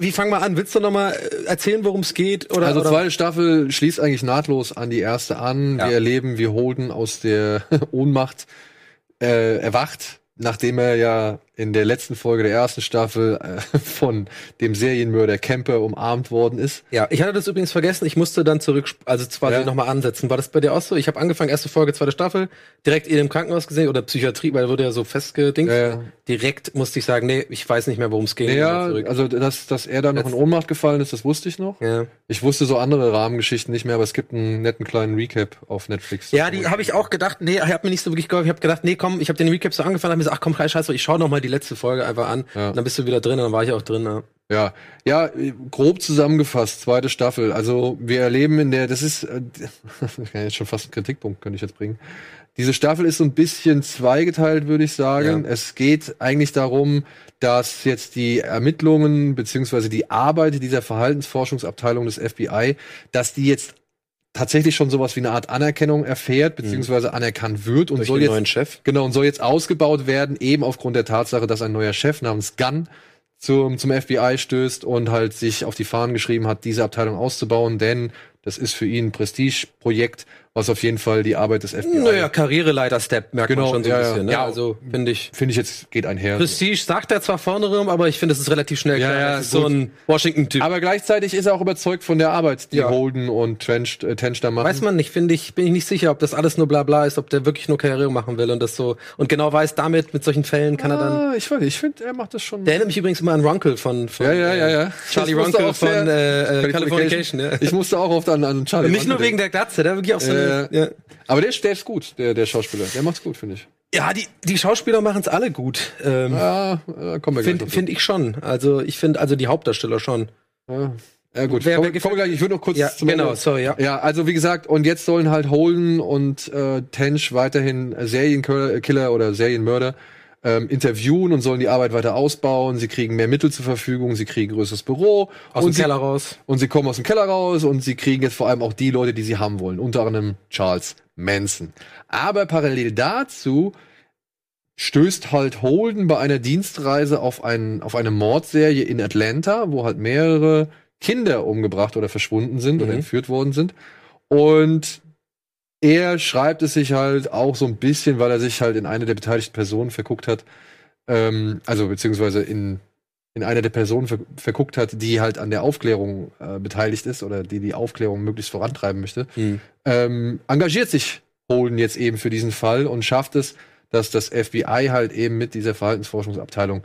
wie fangen wir an? Willst du noch mal äh, erzählen, worum es geht? Oder, Also oder? zweite Staffel schließt eigentlich nahtlos an die erste an. Ja. Wir erleben, wie Holden aus der *laughs* Ohnmacht äh, erwacht, nachdem er ja in der letzten Folge der ersten Staffel äh, *laughs* von dem Serienmörder Kemper umarmt worden ist. Ja, ich hatte das übrigens vergessen. Ich musste dann zurück, also quasi Ja. noch mal ansetzen. War das bei dir auch so? Ich habe angefangen, erste Folge, zweite Staffel, direkt in dem Krankenhaus gesehen oder Psychiatrie, weil wurde ja so festgedingt. Ja, ja. Direkt musste ich sagen, nee, ich weiß nicht mehr, worum es geht. Naja, Zurück. also dass, dass er dann noch in Ohnmacht gefallen ist, das wusste ich noch. ja. Ich wusste so andere Rahmengeschichten nicht mehr, aber es gibt einen netten kleinen Recap auf Netflix. Ja, die habe ich auch gedacht, nee, hat mir nicht so wirklich geholfen. Ich habe gedacht, nee, komm, ich habe den Recap so angefangen, habe mir gesagt, ach komm, kein Scheiß, ich schaue noch mal die letzte Folge einfach an. Ja. Dann bist du wieder drin und dann war ich auch drin. Ja. Ja, ja, grob zusammengefasst, zweite Staffel. Also wir erleben in der, das ist, äh, *laughs* jetzt schon fast ein Kritikpunkt, könnte ich jetzt bringen. Diese Staffel ist so ein bisschen zweigeteilt, würde ich sagen. Ja. Es geht eigentlich darum, dass jetzt die Ermittlungen beziehungsweise die Arbeit dieser Verhaltensforschungsabteilung des FBI, dass die jetzt tatsächlich schon sowas wie eine Art Anerkennung erfährt, beziehungsweise anerkannt wird und Durch soll jetzt neuen Chef. Genau, und soll jetzt ausgebaut werden, eben aufgrund der Tatsache, dass ein neuer Chef namens Gunn zum, zum FBI stößt und halt sich auf die Fahnen geschrieben hat, diese Abteilung auszubauen, denn das ist für ihn ein Prestigeprojekt, was auf jeden Fall die Arbeit des FBI. Naja, Karriereleiter-Step merkt Genau, man schon so ja, ein ja. bisschen. Ne? Ja. Also finde ich. Finde ich jetzt, geht einher. Prestige sagt er zwar vorne rum, aber ich finde, es ist relativ schnell Ja, klar. ja, das ist gut. so ein Washington-Typ. Aber gleichzeitig ist er auch überzeugt von der Arbeit, die Ja. Holden und Trench, äh, Tench da machen. Weiß man nicht, finde ich, bin ich nicht sicher, ob das alles nur Blabla ist, ob der wirklich nur Karriere machen will und das so und genau weiß, damit mit solchen Fällen kann er dann. ah, ich weiß nicht, ich finde, er macht das schon. Der erinnert mich übrigens immer an Runkle von, von ja, ja, ja, ja. äh, Charlie Ich musste Runkle von äh, äh, Californication. Ja. Ich musste auch oft an, an Charlie Und nicht nur wegen der Glatze, der wirklich auch so. eine, Äh, ja. Aber der, der ist gut, der, der Schauspieler. Der macht's gut, finde ich. ja, die die Schauspieler machen es alle gut. Ähm, Ja, äh, kommen wir Finde find ich schon. Also ich finde, also die Hauptdarsteller schon. Ja, ja gut. Wer- Komm, wer wir gleich. Ich würde noch kurz Ja, zum genau, Ende- sorry, ja. Ja, also wie gesagt, und jetzt sollen halt Holden und äh, Tench weiterhin Serienkiller oder Serienmörder ähm, interviewen und sollen die Arbeit weiter ausbauen. Sie kriegen mehr Mittel zur Verfügung, sie kriegen größeres Büro. Aus und dem sie, Keller raus. Und sie kommen aus dem Keller raus und sie kriegen jetzt vor allem auch die Leute, die sie haben wollen. Unter anderem Charles Manson. Aber parallel dazu stößt halt Holden bei einer Dienstreise auf, ein, auf eine Mordserie in Atlanta, wo halt mehrere Kinder umgebracht oder verschwunden sind oder Mhm. entführt worden sind. Und er schreibt es sich halt auch so ein bisschen, weil er sich halt in eine der beteiligten Personen verguckt hat, ähm, also beziehungsweise in, in eine der Personen ver verguckt hat, die halt an der Aufklärung äh, beteiligt ist oder die die Aufklärung möglichst vorantreiben möchte Hm. ähm, engagiert sich Holden jetzt eben für diesen Fall und schafft es, dass das FBI halt eben mit dieser Verhaltensforschungsabteilung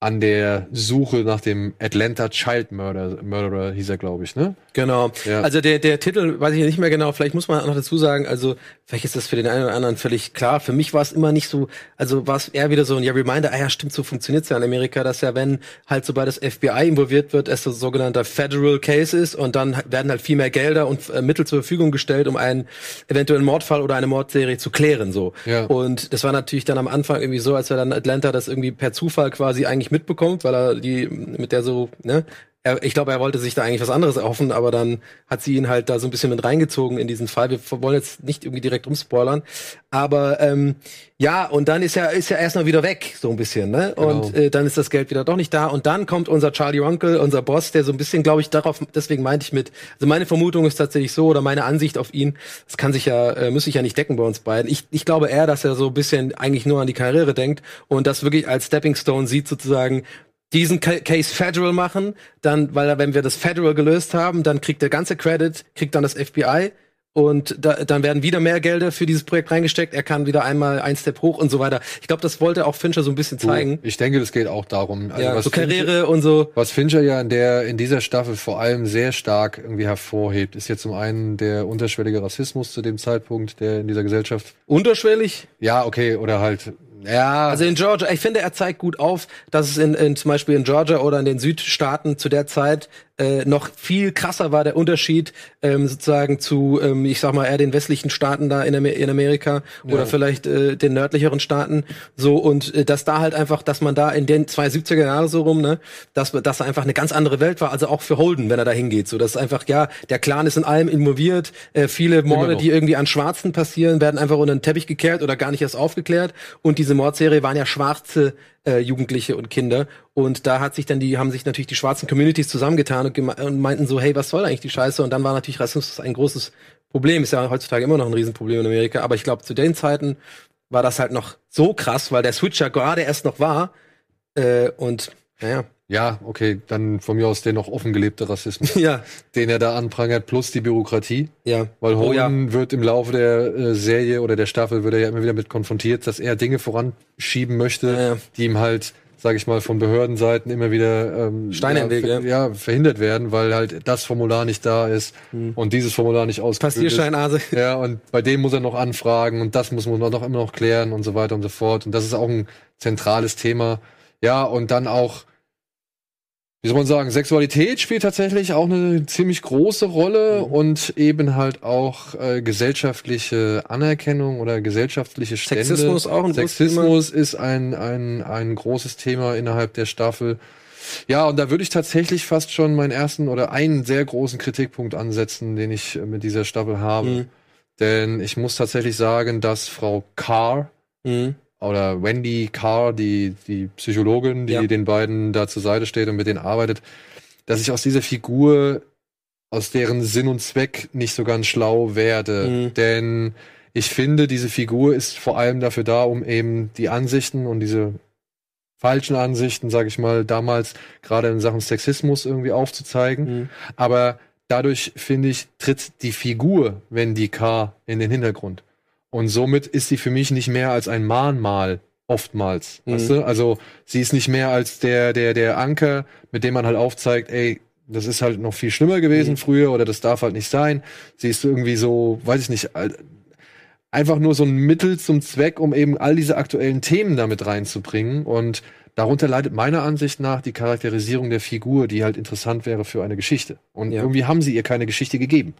an der Suche nach dem Atlanta Child Murder, Murderer, hieß er, glaube ich, ne? Genau. Ja. Also der, der Titel weiß ich nicht mehr genau. Vielleicht muss man noch dazu sagen, also vielleicht ist das für den einen oder anderen völlig klar. Für mich war es immer nicht so, also war es eher wieder so ein ja, Reminder, ah ja, stimmt, so funktioniert's ja in Amerika, dass ja, wenn halt sobald das FBI involviert wird, es so sogenannter Federal Case ist und dann werden halt viel mehr Gelder und äh, Mittel zur Verfügung gestellt, um einen eventuellen Mordfall oder eine Mordserie zu klären. so. Ja. Und das war natürlich dann am Anfang irgendwie so, als er dann Atlanta das irgendwie per Zufall quasi eigentlich mitbekommt, weil er die mit der so, ne, er, ich glaube, er wollte sich da eigentlich was anderes erhoffen, aber dann hat sie ihn halt da so ein bisschen mit reingezogen in diesen Fall. Wir wollen jetzt nicht irgendwie direkt rumspoilern, aber ähm, ja, und dann ist er ist er erstmal wieder weg, so ein bisschen, ne? Und Genau. äh, dann ist das Geld wieder doch nicht da und dann kommt unser Charlie Onkel, unser Boss, der so ein bisschen, glaube ich, darauf, deswegen meinte ich mit, also meine Vermutung ist tatsächlich so oder meine Ansicht auf ihn, das kann sich ja, äh, muss ich ja nicht decken bei uns beiden. Ich, ich glaube eher, dass er so ein bisschen eigentlich nur an die Karriere denkt und das wirklich als Stepping Stone sieht sozusagen, diesen Ca- Case Federal machen, dann, weil wenn wir das Federal gelöst haben, dann kriegt der ganze Credit, kriegt dann das FBI und da, dann werden wieder mehr Gelder für dieses Projekt reingesteckt. Er kann wieder einmal ein Step hoch und so weiter. Ich glaube, das wollte auch Fincher so ein bisschen zeigen. Ich denke, das geht auch darum. Also ja, was so Fincher- Karriere und so. Was Fincher ja in der in dieser Staffel vor allem sehr stark irgendwie hervorhebt, ist jetzt zum einen der unterschwellige Rassismus zu dem Zeitpunkt, der in dieser Gesellschaft. Unterschwellig. Ja, okay, oder halt. Ja, Also in Georgia, ich finde, er zeigt gut auf, dass es in, in zum Beispiel in Georgia oder in den Südstaaten zu der Zeit äh, noch viel krasser war der Unterschied ähm, sozusagen zu, ähm, ich sag mal, eher den westlichen Staaten da in, Amer in Amerika oder vielleicht äh, den nördlicheren Staaten. So und äh, dass da halt einfach, dass man da in den 270er Jahre so rum, ne, dass dass da einfach eine ganz andere Welt war. Also auch für Holden, wenn er da hingeht. So, dass einfach ja, der Clan ist in allem involviert. Äh, viele Morde, die irgendwie an Schwarzen passieren, werden einfach unter den Teppich gekehrt oder gar nicht erst aufgeklärt. Und diese Mordserie waren ja schwarze äh, Jugendliche und Kinder. Und da hat sich dann die, haben sich natürlich die schwarzen Communities zusammengetan und, und meinten so, hey, was soll eigentlich die Scheiße? Und dann war natürlich Rassismus ein großes Problem. Ist ja heutzutage immer noch ein Riesenproblem in Amerika. Aber ich glaube, zu den Zeiten war das halt noch so krass, weil der Switch ja gerade erst noch war. Äh, und naja. Ja, okay, dann von mir aus der noch offen gelebte Rassismus, *laughs* Ja, den er da anprangert, plus die Bürokratie. ja. Weil Oh ja. Wird im Laufe der äh, Serie oder der Staffel wird er ja immer wieder mit konfrontiert, dass er Dinge voranschieben möchte, Ja, ja. die ihm halt, sage ich mal, von Behördenseiten immer wieder ähm, Steine ja, im Weg, ver- ja. ja, verhindert werden, weil halt das Formular nicht da ist und dieses Formular nicht ausgefüllt ist. Passierscheinase. *laughs* Ja, und bei dem muss er noch anfragen und das muss man noch immer noch klären und so weiter und so fort. Und das ist auch ein zentrales Thema. Ja, und dann auch, wie soll man sagen, Sexualität spielt tatsächlich auch eine ziemlich große Rolle Mhm. und eben halt auch äh, gesellschaftliche Anerkennung oder gesellschaftliche Stände. Sexismus auch ein Sexismus ist ein, ein, ein großes Thema innerhalb der Staffel. Ja, und da würde ich tatsächlich fast schon meinen ersten oder einen sehr großen Kritikpunkt ansetzen, den ich mit dieser Staffel habe. Mhm. Denn ich muss tatsächlich sagen, dass Frau Carr Mhm. Oder Wendy Carr, die, die Psychologin, die Ja. den beiden da zur Seite steht und mit denen arbeitet, dass ich aus dieser Figur, aus deren Sinn und Zweck nicht so ganz schlau werde. Mhm. Denn ich finde, diese Figur ist vor allem dafür da, um eben die Ansichten und diese falschen Ansichten, sage ich mal, damals gerade in Sachen Sexismus irgendwie aufzuzeigen. Mhm. Aber dadurch, finde ich, tritt die Figur Wendy K. in den Hintergrund. Und somit ist sie für mich nicht mehr als ein Mahnmal, oftmals. Mhm. Weißt du? Also sie ist nicht mehr als der, der, der Anker, mit dem man halt aufzeigt, ey, das ist halt noch viel schlimmer gewesen Mhm. früher oder das darf halt nicht sein. Sie ist irgendwie so, weiß ich nicht, einfach nur so ein Mittel zum Zweck, um eben all diese aktuellen Themen damit reinzubringen. Und darunter leidet meiner Ansicht nach die Charakterisierung der Figur, die halt interessant wäre für eine Geschichte. Und Ja. irgendwie haben sie ihr keine Geschichte gegeben.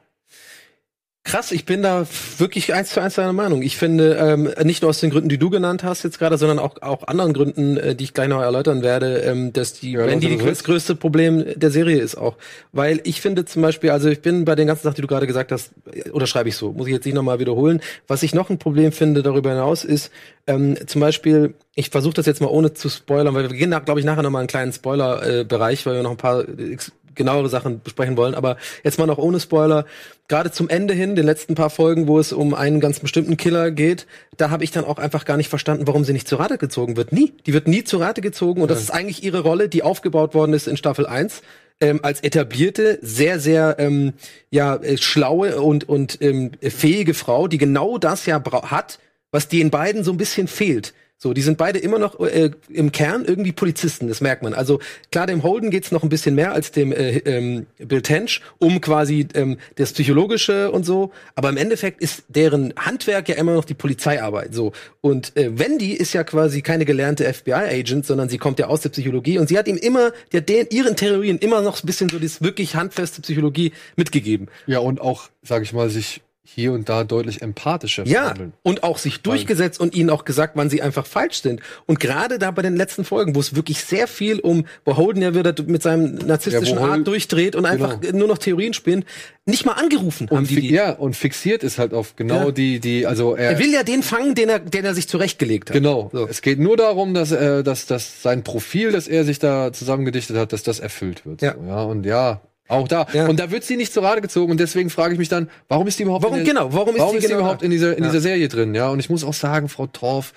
Krass, ich bin da wirklich eins zu eins deiner Meinung. Ich finde, ähm, nicht nur aus den Gründen, die du genannt hast jetzt gerade, sondern auch, auch anderen Gründen, äh, die ich gleich noch erläutern werde, ähm, dass die Ja, die uns das größte Problem der Serie ist auch. Weil ich finde zum Beispiel, also ich bin bei den ganzen Sachen, die du gerade gesagt hast, äh, oder schreibe ich so, muss ich jetzt nicht nochmal wiederholen. Was ich noch ein Problem finde darüber hinaus ist, ähm, zum Beispiel, ich versuche das jetzt mal ohne zu spoilern, weil wir gehen, glaube ich, nachher nochmal einen kleinen Spoiler-Bereich, weil wir noch ein paar äh, genauere Sachen besprechen wollen. Aber jetzt mal noch ohne Spoiler. Gerade zum Ende hin, den letzten paar Folgen, wo es um einen ganz bestimmten Killer geht, da habe ich dann auch einfach gar nicht verstanden, warum sie nicht zur Rate gezogen wird. Nie. Die wird nie zur Rate gezogen. Und das ist eigentlich ihre Rolle, die aufgebaut worden ist in Staffel 1. Ähm, als etablierte, sehr, sehr ähm, ja, äh, schlaue und, und ähm, fähige Frau, die genau das ja hat, was den beiden so ein bisschen fehlt. So, die sind beide immer noch äh, im Kern irgendwie Polizisten, das merkt man. Also klar, dem Holden geht's noch ein bisschen mehr als dem äh, ähm, Bill Tench um quasi ähm, das Psychologische und so. Aber im Endeffekt ist deren Handwerk ja immer noch die Polizeiarbeit. So und äh, Wendy ist ja quasi keine gelernte FBI-Agent, sondern sie kommt ja aus der Psychologie und sie hat ihm immer, hat den, ihren Theorien immer noch ein bisschen so das wirklich handfeste Psychologie mitgegeben. Ja, und auch, sag ich mal, sich hier und da deutlich empathischer Ja, verhandeln. und auch sich durchgesetzt und ihnen auch gesagt, wann sie einfach falsch sind. Und gerade da bei den letzten Folgen, wo es wirklich sehr viel um, wo Holden ja wieder mit seinem narzisstischen Ja, Art durchdreht und einfach nur noch Theorien spinnen, nicht mal angerufen haben Und die, fi- die. ja, und fixiert ist halt auf genau Ja. die, die, also er, Er will ja den fangen, den er, den er sich zurechtgelegt hat. Genau. So. Es geht nur darum, dass, äh, dass, dass sein Profil, das er sich da zusammengedichtet hat, dass das erfüllt wird. Ja. So, ja und ja, auch da. Ja. Und da wird sie nicht zu Rate gezogen und deswegen frage ich mich dann, warum ist die überhaupt Warum in der, genau? Warum ist warum ist die genau überhaupt in dieser in Ja. dieser Serie drin? Ja, und ich muss auch sagen, Frau Torf,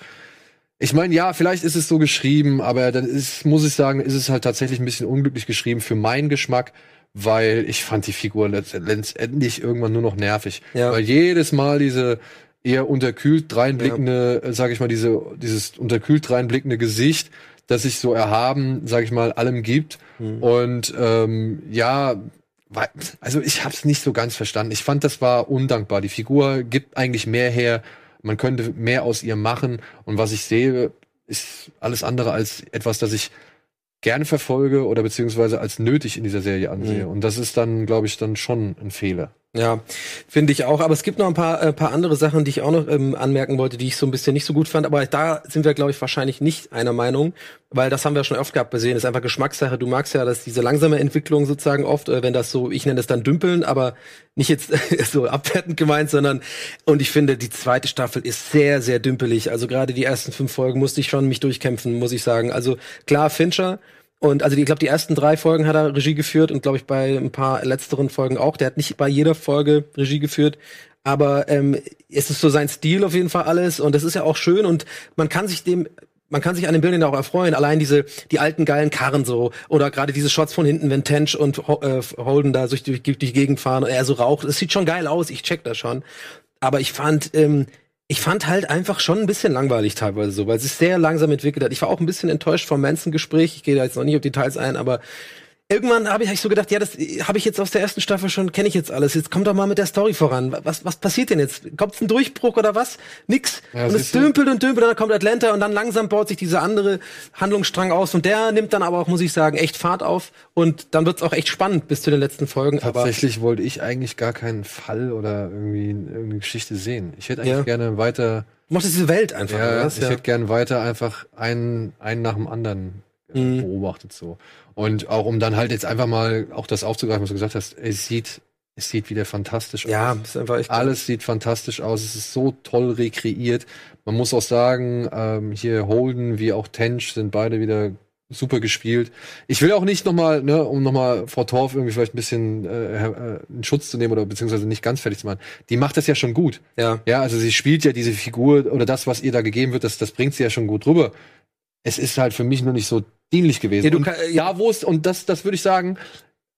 ich meine, ja, vielleicht ist es so geschrieben, aber dann ist, muss ich sagen, ist es halt tatsächlich ein bisschen unglücklich geschrieben für meinen Geschmack, weil ich fand die Figur letzt- letztendlich irgendwann nur noch nervig. Ja. Weil jedes Mal diese eher unterkühlt reinblickende, äh, sag ich mal, diese, dieses unterkühlt reinblickende Gesicht, das sich so erhaben, sag ich mal, allem gibt. Mhm. Und ähm, ja, also ich habe es nicht so ganz verstanden. Ich fand, das war undankbar. Die Figur gibt eigentlich mehr her. Man könnte mehr aus ihr machen. Und was ich sehe, ist alles andere als etwas, das ich gerne verfolge oder beziehungsweise als nötig in dieser Serie ansehe. Mhm. Und das ist dann, glaube ich, dann schon ein Fehler. Ja, finde ich auch. Aber es gibt noch ein paar, äh, paar andere Sachen, die ich auch noch ähm, anmerken wollte, die ich so ein bisschen nicht so gut fand. Aber da sind wir, glaube ich, wahrscheinlich nicht einer Meinung, weil das haben wir schon oft gehabt gesehen. Das ist einfach Geschmackssache. Du magst ja, dass diese langsame Entwicklung sozusagen oft, äh, wenn das so, ich nenne es dann Dümpeln, aber nicht jetzt *laughs* so abwertend gemeint, sondern und ich finde, die zweite Staffel ist sehr, sehr dümpelig. Also gerade die ersten fünf Folgen musste ich schon mich durchkämpfen, muss ich sagen. Also klar, Fincher. Und also ich glaube, die ersten drei Folgen hat er Regie geführt und glaube ich bei ein paar letzteren Folgen auch. Der hat nicht bei jeder Folge Regie geführt, aber ähm, es ist so sein Stil auf jeden Fall alles und das ist ja auch schön und man kann sich dem man kann sich an den Bildern auch erfreuen. Allein diese die alten geilen Karren so oder gerade diese Shots von hinten, wenn Tench und äh, Holden da durch die, durch die Gegend fahren und er so raucht. Es sieht schon geil aus. Ich check das schon. Aber ich fand ähm, ich fand halt einfach schon ein bisschen langweilig teilweise so, weil es sich sehr langsam entwickelt hat. Ich war auch ein bisschen enttäuscht vom Manson-Gespräch. Ich gehe da jetzt noch nicht auf Details ein, aber irgendwann habe ich, hab ich so gedacht, ja, das habe ich jetzt aus der ersten Staffel schon, kenne ich jetzt alles. Jetzt kommt doch mal mit der Story voran. Was, was passiert denn jetzt? Kommt ein Durchbruch oder was? Nix. Ja, und es dümpelt und dümpelt und dann kommt Atlanta und dann langsam baut sich dieser andere Handlungsstrang aus und der nimmt dann aber auch, muss ich sagen, echt Fahrt auf und dann wird's auch echt spannend bis zu den letzten Folgen. Aber Tatsächlich wollte ich eigentlich gar keinen Fall oder irgendwie irgendeine Geschichte sehen. Ich hätte eigentlich Ja. gerne weiter, du mochtest diese Welt einfach. ja, oder ich hätte gerne weiter einfach einen, einen nach dem anderen äh, Mhm. beobachtet so. Und auch um dann halt jetzt einfach mal auch das aufzugreifen, was du gesagt hast, es sieht, es sieht wieder fantastisch ja, aus. ist einfach echt. Alles sieht fantastisch aus. Es ist so toll rekreiert. Man muss auch sagen, ähm, hier Holden wie auch Tench sind beide wieder super gespielt. Ich will auch nicht nochmal, ne, um nochmal Frau Torf irgendwie vielleicht ein bisschen äh, äh, in Schutz zu nehmen oder beziehungsweise nicht ganz fertig zu machen. Die macht das ja schon gut. Ja. Ja, also sie spielt ja diese Figur oder das, was ihr da gegeben wird, das, das bringt sie ja schon gut rüber. Es ist halt für mich nur nicht so dienlich gewesen. Ja, kann- ja. wo es, und das, das würde ich sagen,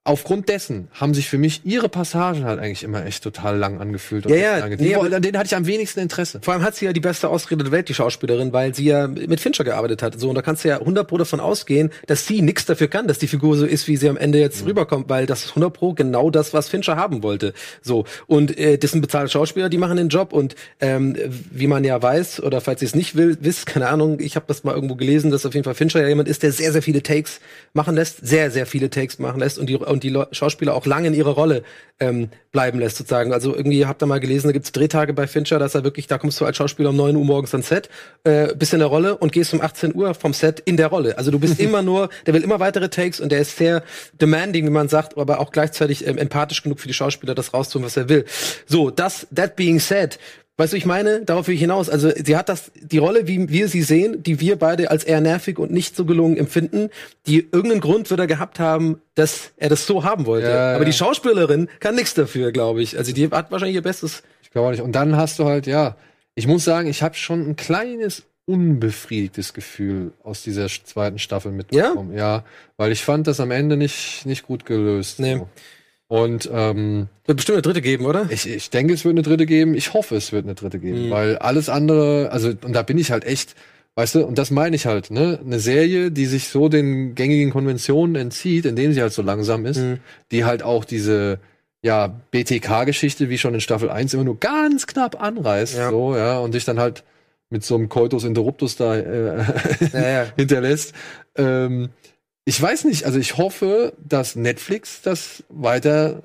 aufgrund dessen haben sich für mich ihre Passagen halt eigentlich immer echt total lang angefühlt. und Ja, ja, lange. nee, aber- an denen hatte ich am wenigsten Interesse. Vor allem hat sie ja die beste Ausrede der Welt, die Schauspielerin, weil sie ja mit Fincher gearbeitet hat. So, und da kannst du ja 100 Pro davon ausgehen, dass sie nichts dafür kann, dass die Figur so ist, wie sie am Ende jetzt Mhm. rüberkommt, weil das ist 100 Pro genau das, was Fincher haben wollte. So, und äh, das sind bezahlte Schauspieler, die machen den Job und ähm, wie man ja weiß, oder falls ihr es nicht will, wisst, keine Ahnung, ich habe das mal irgendwo gelesen, dass auf jeden Fall Fincher ja jemand ist, der sehr, sehr viele Takes machen lässt, sehr, sehr viele Takes machen lässt und die, und die Leu- Schauspieler auch lange in ihrer Rolle ähm, bleiben lässt, sozusagen. Also irgendwie habt ihr mal gelesen, da gibt's Drehtage bei Fincher, dass er wirklich, da kommst du als Schauspieler um 9 Uhr morgens ans Set, äh, bist in der Rolle und gehst um 18 Uhr vom Set in der Rolle. Also du bist *laughs* immer nur, der will immer weitere Takes und der ist sehr demanding, wie man sagt, aber auch gleichzeitig ähm, empathisch genug für die Schauspieler, das rauszuholen, was er will. So, das, that being said, Weißt du, ich meine, darauf will ich hinaus. Also sie hat das, die Rolle, wie wir sie sehen, die wir beide als eher nervig und nicht so gelungen empfinden, die irgendeinen Grund wird er gehabt haben, dass er das so haben wollte. Ja, Aber ja. die Schauspielerin kann nichts dafür, glaube ich. Also die hat wahrscheinlich ihr Bestes. Ich glaube auch nicht. Und dann hast du halt, ja, ich muss sagen, ich habe schon ein kleines unbefriedigtes Gefühl aus dieser zweiten Staffel mitbekommen. Ja? weil ich fand das am Ende nicht, nicht gut gelöst. Nee. So. Und ähm, Wird bestimmt eine dritte geben, oder? ich, ich denke, es wird eine dritte geben. Ich hoffe, es wird eine dritte geben, Mhm. weil alles andere, also und da bin ich halt echt Weißt du, und das meine ich halt, ne? Eine Serie, die sich so den gängigen Konventionen entzieht, indem sie halt so langsam ist, Mhm. die halt auch diese, ja, BTK-Geschichte, wie schon in Staffel 1, immer nur ganz knapp anreißt, Ja. so, ja, und dich dann halt mit so einem Coitus Interruptus da äh, Ja, ja. *laughs* hinterlässt. Ähm, ich weiß nicht, also ich hoffe, dass Netflix das weiter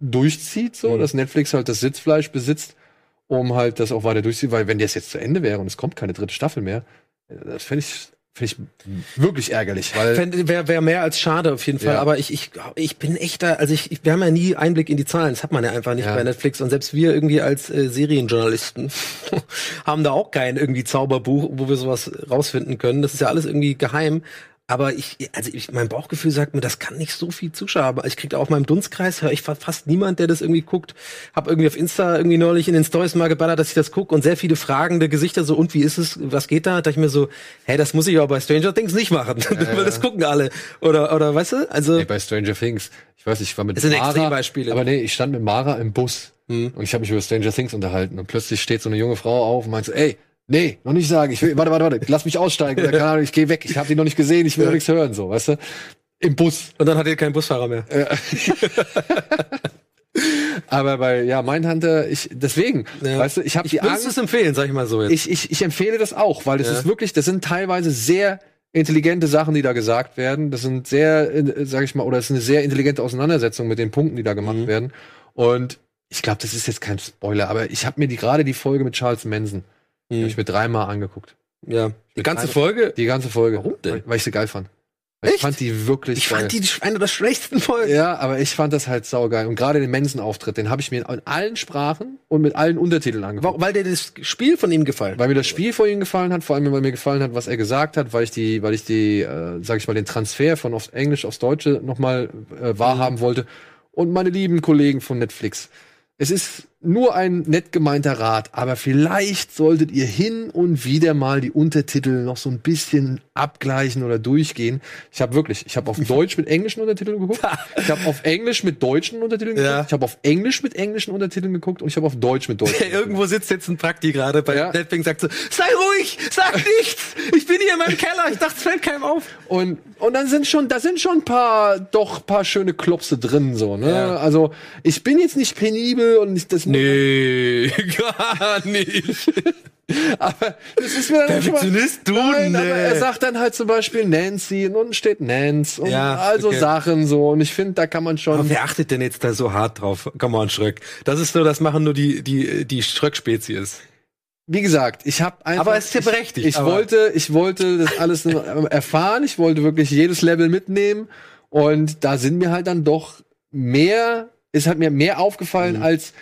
durchzieht, so, Mhm. dass Netflix halt das Sitzfleisch besitzt, um halt das auch weiter durchzuziehen, weil wenn das jetzt zu Ende wäre und es kommt keine dritte Staffel mehr, äh, das fände ich, fänd ich wirklich ärgerlich, weil Wäre wär mehr als schade auf jeden Fall. Ja. Aber ich, ich, ich bin echter, also ich, ich, wir haben ja nie Einblick in die Zahlen. Das hat man ja einfach nicht Ja. bei Netflix. Und selbst wir irgendwie als äh, Serienjournalisten *laughs* haben da auch kein irgendwie Zauberbuch, wo wir sowas rausfinden können. Das ist ja alles irgendwie geheim. Aber ich, also ich, mein Bauchgefühl sagt mir, das kann nicht so viel Zuschauer haben. Ich krieg da auch in meinem Dunstkreis, höre ich fa- fast niemand, der das irgendwie guckt. Hab irgendwie auf Insta irgendwie neulich in den Stories mal geballert, dass ich das gucke und sehr viele fragende Gesichter so, und wie ist es, was geht da? Da dachte ich mir so, hey, das muss ich aber bei Stranger Things nicht machen. *laughs* Weil das gucken alle. Oder, oder weißt du? Also, Ey, bei Stranger Things, ich weiß nicht, ich war mit Das sind Mara, Extrembeispiele. aber nee, ich stand mit Mara im Bus Mhm. und ich habe mich über Stranger Things unterhalten und plötzlich steht so eine junge Frau auf und meint so, ey, nee, noch nicht sagen, ich will, warte, warte, warte, lass mich aussteigen, oder keine Ahnung, ich gehe weg, ich habe die noch nicht gesehen, ich will noch nichts hören, so, weißt du, im Bus. und dann hat ihr keinen Busfahrer mehr. *laughs* Aber bei, ja, Mindhunter, ich, deswegen, Ja. weißt du, ich habe Ich die würde Angst, es empfehlen, sag ich mal so jetzt. ich, ich, ich empfehle das auch, weil das Ja. ist wirklich, das sind teilweise sehr intelligente Sachen, die da gesagt werden. Das sind sehr, äh, sag ich mal, oder es ist eine sehr intelligente Auseinandersetzung mit den Punkten, die da gemacht Mhm. werden. Und ich glaube, das ist jetzt kein Spoiler, aber ich habe mir die gerade die Folge mit Charles Manson, Mhm. habe ich mir dreimal angeguckt. ja. Die ganze Folge? Die ganze Folge. Warum denn? Weil, weil ich sie geil fand. Weil Ich Echt? fand die wirklich Ich geil. fand die eine der schwächsten Folgen. ja, aber ich fand das halt saugeil. Und gerade den Manson-Auftritt, den habe ich mir in allen Sprachen und mit allen Untertiteln angeguckt. Weil dir das Spiel von ihm gefallen. Weil mir das Spiel von ihm gefallen hat, vor allem weil mir gefallen hat, was er gesagt hat, weil ich die, weil ich die, äh, sag ich mal, den Transfer von aufs Englisch aufs Deutsche nochmal äh, wahrhaben wollte. Und meine lieben Kollegen von Netflix. Es ist nur ein nett gemeinter Rat, aber vielleicht solltet ihr hin und wieder mal die Untertitel noch so ein bisschen abgleichen oder durchgehen. Ich habe wirklich, ich habe auf Deutsch mit englischen Untertiteln geguckt, *laughs* ich habe auf Englisch mit deutschen Untertiteln geguckt, Ja. ich habe auf Englisch mit englischen Untertiteln geguckt und ich habe auf Deutsch mit deutschen. *laughs* Irgendwo sitzt jetzt ein Prakti gerade bei Ja. Netflix sagt so, sei ruhig, sag nichts, ich bin hier in meinem Keller, ich dachte, es fällt keinem auf. Und, und dann sind schon, da sind schon ein paar, doch paar schöne Klopse drin, so, ne? Ja. Also, ich bin jetzt nicht penibel und nicht, das, Nee, *laughs* gar nicht. aber das ist mir dann schon mal, du, Nein, nee. aber er sagt dann halt zum Beispiel Nancy und unten steht Nance und Ja, also okay. Sachen so. Und ich finde, da kann man schon. Aber wer achtet denn jetzt da so hart drauf? Come on, Schröck. Das ist so, das machen nur die, die, die Schröck-Spezies. Wie gesagt, ich habe einfach. Aber es ist ja berechtigt, Ich, ich wollte, ich wollte das alles nur erfahren. Ich wollte wirklich jedes Level mitnehmen. Und da sind mir halt dann doch mehr, ist halt mir mehr aufgefallen Mhm. als,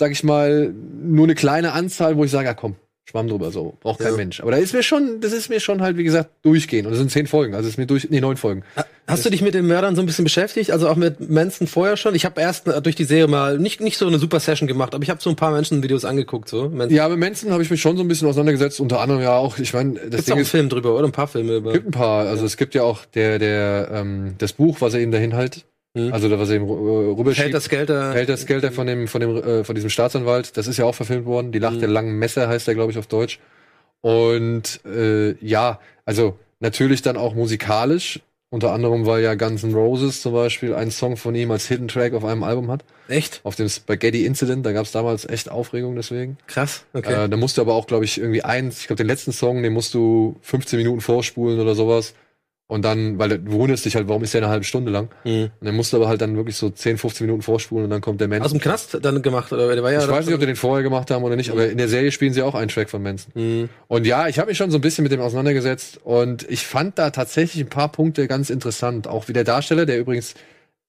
sag ich mal, nur eine kleine Anzahl, wo ich sage, ja komm, Schwamm drüber, so braucht kein Ja. Mensch. Aber da ist mir schon, das ist mir schon halt, wie gesagt, durchgehen. Und es sind zehn Folgen, also es ist mir durch, nee, neun Folgen. Hast du dich mit den Mördern so ein bisschen beschäftigt? Also auch mit Manson vorher schon? Ich habe erst äh, durch die Serie mal nicht, nicht so eine super Session gemacht, aber ich habe so ein paar Menschen-Videos angeguckt. So. Manson. Ja, mit Manson habe ich mich schon so ein bisschen auseinandergesetzt, unter anderem ja auch, ich meine, das Gibt's auch Ding einen ist, Film drüber, oder? Ein paar Filme über. gibt ein paar, also es gibt ja auch der, der, ähm, das Buch, was er ihm dahin halt, Mhm. also da, was er ihm äh, rüberschiebt. Hält das Geld da. Hält das Geld von dem, von dem, äh, von diesem Staatsanwalt. Das ist ja auch verfilmt worden. Die Lacht Mhm. der langen Messer heißt der, glaube ich, auf Deutsch. Und äh, ja, also natürlich dann auch musikalisch. Unter anderem, weil ja Guns N' Roses zum Beispiel einen Song von ihm als Hidden Track auf einem Album hat. Echt? Auf dem Spaghetti Incident, da gab es damals echt Aufregung deswegen. Krass. Okay. Äh, da musst du aber auch, glaube ich, irgendwie eins, ich glaube, den letzten Song, den musst du 15 Minuten vorspulen oder sowas. Und dann, weil du wunderst dich halt, warum ist der eine halbe Stunde lang? Mhm. Und dann musst du aber halt dann wirklich so 10, 15 Minuten vorspulen und dann kommt der Mensch. Aus dem Knast dann gemacht, oder? Der war ja ich weiß nicht, ob die den vorher gemacht haben oder nicht, aber in der Serie spielen sie auch einen Track von Manson. Mhm. Und ja, ich habe mich schon so ein bisschen mit dem auseinandergesetzt und ich fand da tatsächlich ein paar Punkte ganz interessant. Auch wie der Darsteller, der übrigens,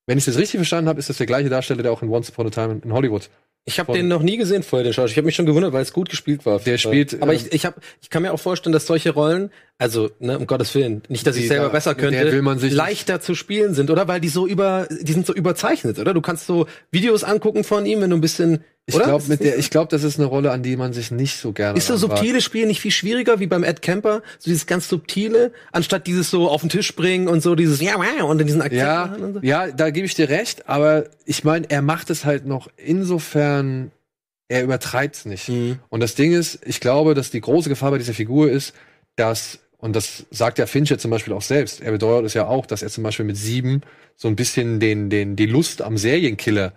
wenn ich das richtig verstanden habe, ist das der gleiche Darsteller, der auch in Once Upon a Time in Hollywood. Ich habe den noch nie gesehen vorher, den Schauspieler. Ich habe mich schon gewundert, weil es gut gespielt war. Der spielt, Aber ähm, ich, ich, hab, ich kann mir auch vorstellen, dass solche Rollen, also ne, um Gottes Willen, nicht, dass ich selber da- besser könnte, will man sich- leichter zu spielen sind, oder? Weil die so über, die sind so überzeichnet, oder? Du kannst so Videos angucken von ihm, wenn du ein bisschen, Ich glaube, mit das der, ich glaube, das ist eine Rolle, an die man sich nicht so gerne. Ist so ranwagt. subtile Spiel nicht viel schwieriger wie beim Ed Kemper? So dieses ganz subtile, anstatt dieses so auf den Tisch bringen und so dieses ja wow, und dann diesen Akzent Ja, machen und so. ja, da gebe ich dir recht, aber ich meine, er macht es halt noch insofern, er übertreibt es nicht. Mhm. Und das Ding ist, ich glaube, dass die große Gefahr bei dieser Figur ist, dass, und das sagt ja Fincher zum Beispiel auch selbst, er bedeutet es ja auch, dass er zum Beispiel mit sieben so ein bisschen den, den, die Lust am Serienkiller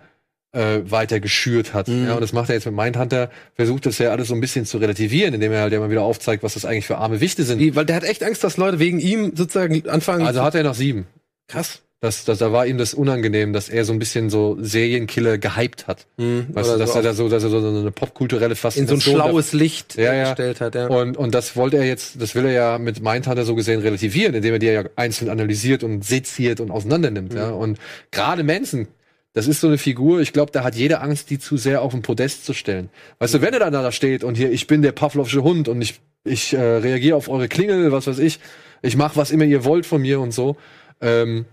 äh, weiter geschürt hat. Mhm. Ja, und das macht er jetzt mit Mindhunter, versucht das ja alles so ein bisschen zu relativieren, indem er halt immer wieder aufzeigt, was das eigentlich für arme Wichte sind. Wie, weil der hat echt Angst, dass Leute wegen ihm sozusagen anfangen. Also hat er noch sieben. krass. Das, das, da war ihm das unangenehm, dass er so ein bisschen so Serienkiller gehypt hat. Mhm. Weißt du, dass so er da so, dass er so eine popkulturelle in so ein Faszination schlaues Licht Ja, ja. gestellt hat. Ja. Und, und das wollte er jetzt, das will er ja mit Mindhunter so gesehen relativieren, indem er die ja einzeln analysiert und seziert und auseinandernimmt. Ja. Und gerade Manson, das ist so eine Figur, ich glaube, da hat jeder Angst, die zu sehr auf den Podest zu stellen. Weißt du, wenn er dann da steht und hier, ich bin der Pavlovsche Hund und ich, ich äh, reagiere auf eure Klingel, was weiß ich, ich mache, was immer ihr wollt von mir und so. Ähm,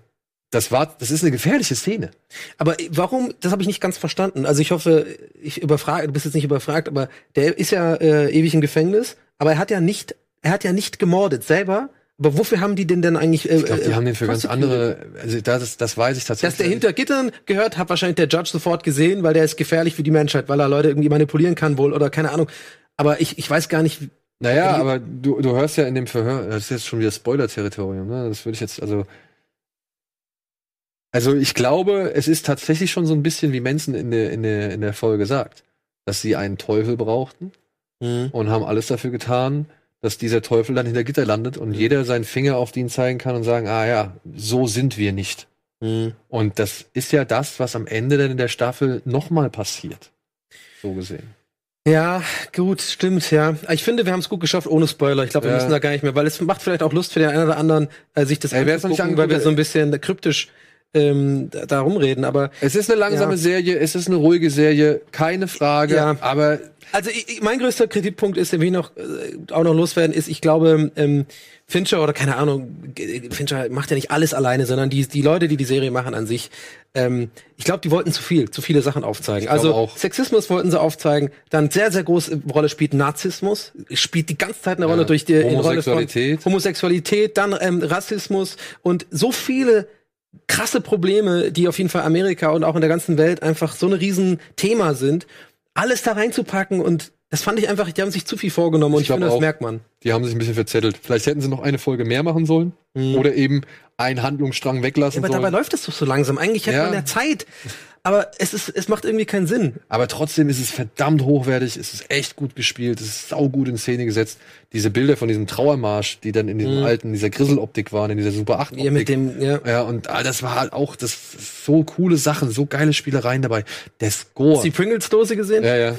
das war, das ist eine gefährliche Szene. Aber warum, das habe ich nicht ganz verstanden. Also ich hoffe, ich überfrage, du bist jetzt nicht überfragt, aber der ist ja äh, ewig im Gefängnis, aber er hat ja nicht, er hat ja nicht gemordet selber. Aber wofür haben die den denn eigentlich? Äh, Ich glaube, die äh, haben den für ganz andere, also das, das weiß ich tatsächlich. Dass der hinter Gittern gehört, hat wahrscheinlich der Judge sofort gesehen, weil der ist gefährlich für die Menschheit, weil er Leute irgendwie manipulieren kann wohl oder keine Ahnung. Aber ich, ich weiß gar nicht. Naja, aber du, du hörst ja in dem Verhör, das ist jetzt schon wieder Spoiler-Territorium, ne? Das würde ich jetzt, also. Also ich glaube, es ist tatsächlich schon so ein bisschen wie Manson in der, in der, in der Folge sagt, dass sie einen Teufel brauchten und haben alles dafür getan, dass dieser Teufel dann hinter Gitter landet und jeder seinen Finger auf den zeigen kann und sagen, ah ja, so sind wir nicht. Und das ist ja das, was am Ende dann in der Staffel nochmal passiert. So gesehen. Ja, gut, stimmt, ja. Ich finde, wir haben es gut geschafft ohne Spoiler. Ich glaube, wir Ja. müssen da gar nicht mehr, weil es macht vielleicht auch Lust für den einen oder anderen, äh, sich das Ey, noch nicht anzugucken, weil wir so ein bisschen kryptisch ähm, da, rumreden. Aber Es ist eine langsame Ja. Serie, es ist eine ruhige Serie, keine Frage, Ja. aber Also ich, ich, mein größter Kritikpunkt ist, den wir noch äh, auch noch loswerden, ist, ich glaube, ähm, Fincher oder keine Ahnung, Fincher macht ja nicht alles alleine, sondern die die Leute, die die Serie machen an sich, ähm, ich glaube, die wollten zu viel, zu viele Sachen aufzeigen. Also auch. Sexismus wollten sie aufzeigen, dann sehr sehr große Rolle spielt Narzissmus, spielt die ganze Zeit eine Rolle durch die in Rolle Homosexualität. Homosexualität, dann ähm, Rassismus und so viele krasse Probleme, die auf jeden Fall Amerika und auch in der ganzen Welt einfach so ein riesen Thema sind, alles da reinzupacken und das fand ich einfach, die haben sich zu viel vorgenommen und Ich ich, finde, das auch. merkt man. die haben sich ein bisschen verzettelt. Vielleicht hätten sie noch eine Folge mehr machen sollen oder eben einen Handlungsstrang weglassen Mhm. aber dabei sollen. läuft es doch so langsam. Eigentlich hätte Ja. man ja Zeit. Aber es ist, es macht irgendwie keinen Sinn. Aber trotzdem ist es verdammt hochwertig, es ist echt gut gespielt, es ist saugut in Szene gesetzt. Diese Bilder von diesem Trauermarsch, die dann in diesem alten, dieser Grisseloptik waren, in dieser Super 8 Ihr Mhm. mit dem, ja. Ja, und ah, das war halt auch das so coole Sachen, so geile Spielereien dabei. Der Score. Hast du die Pringles-Dose gesehen? Ja, ja.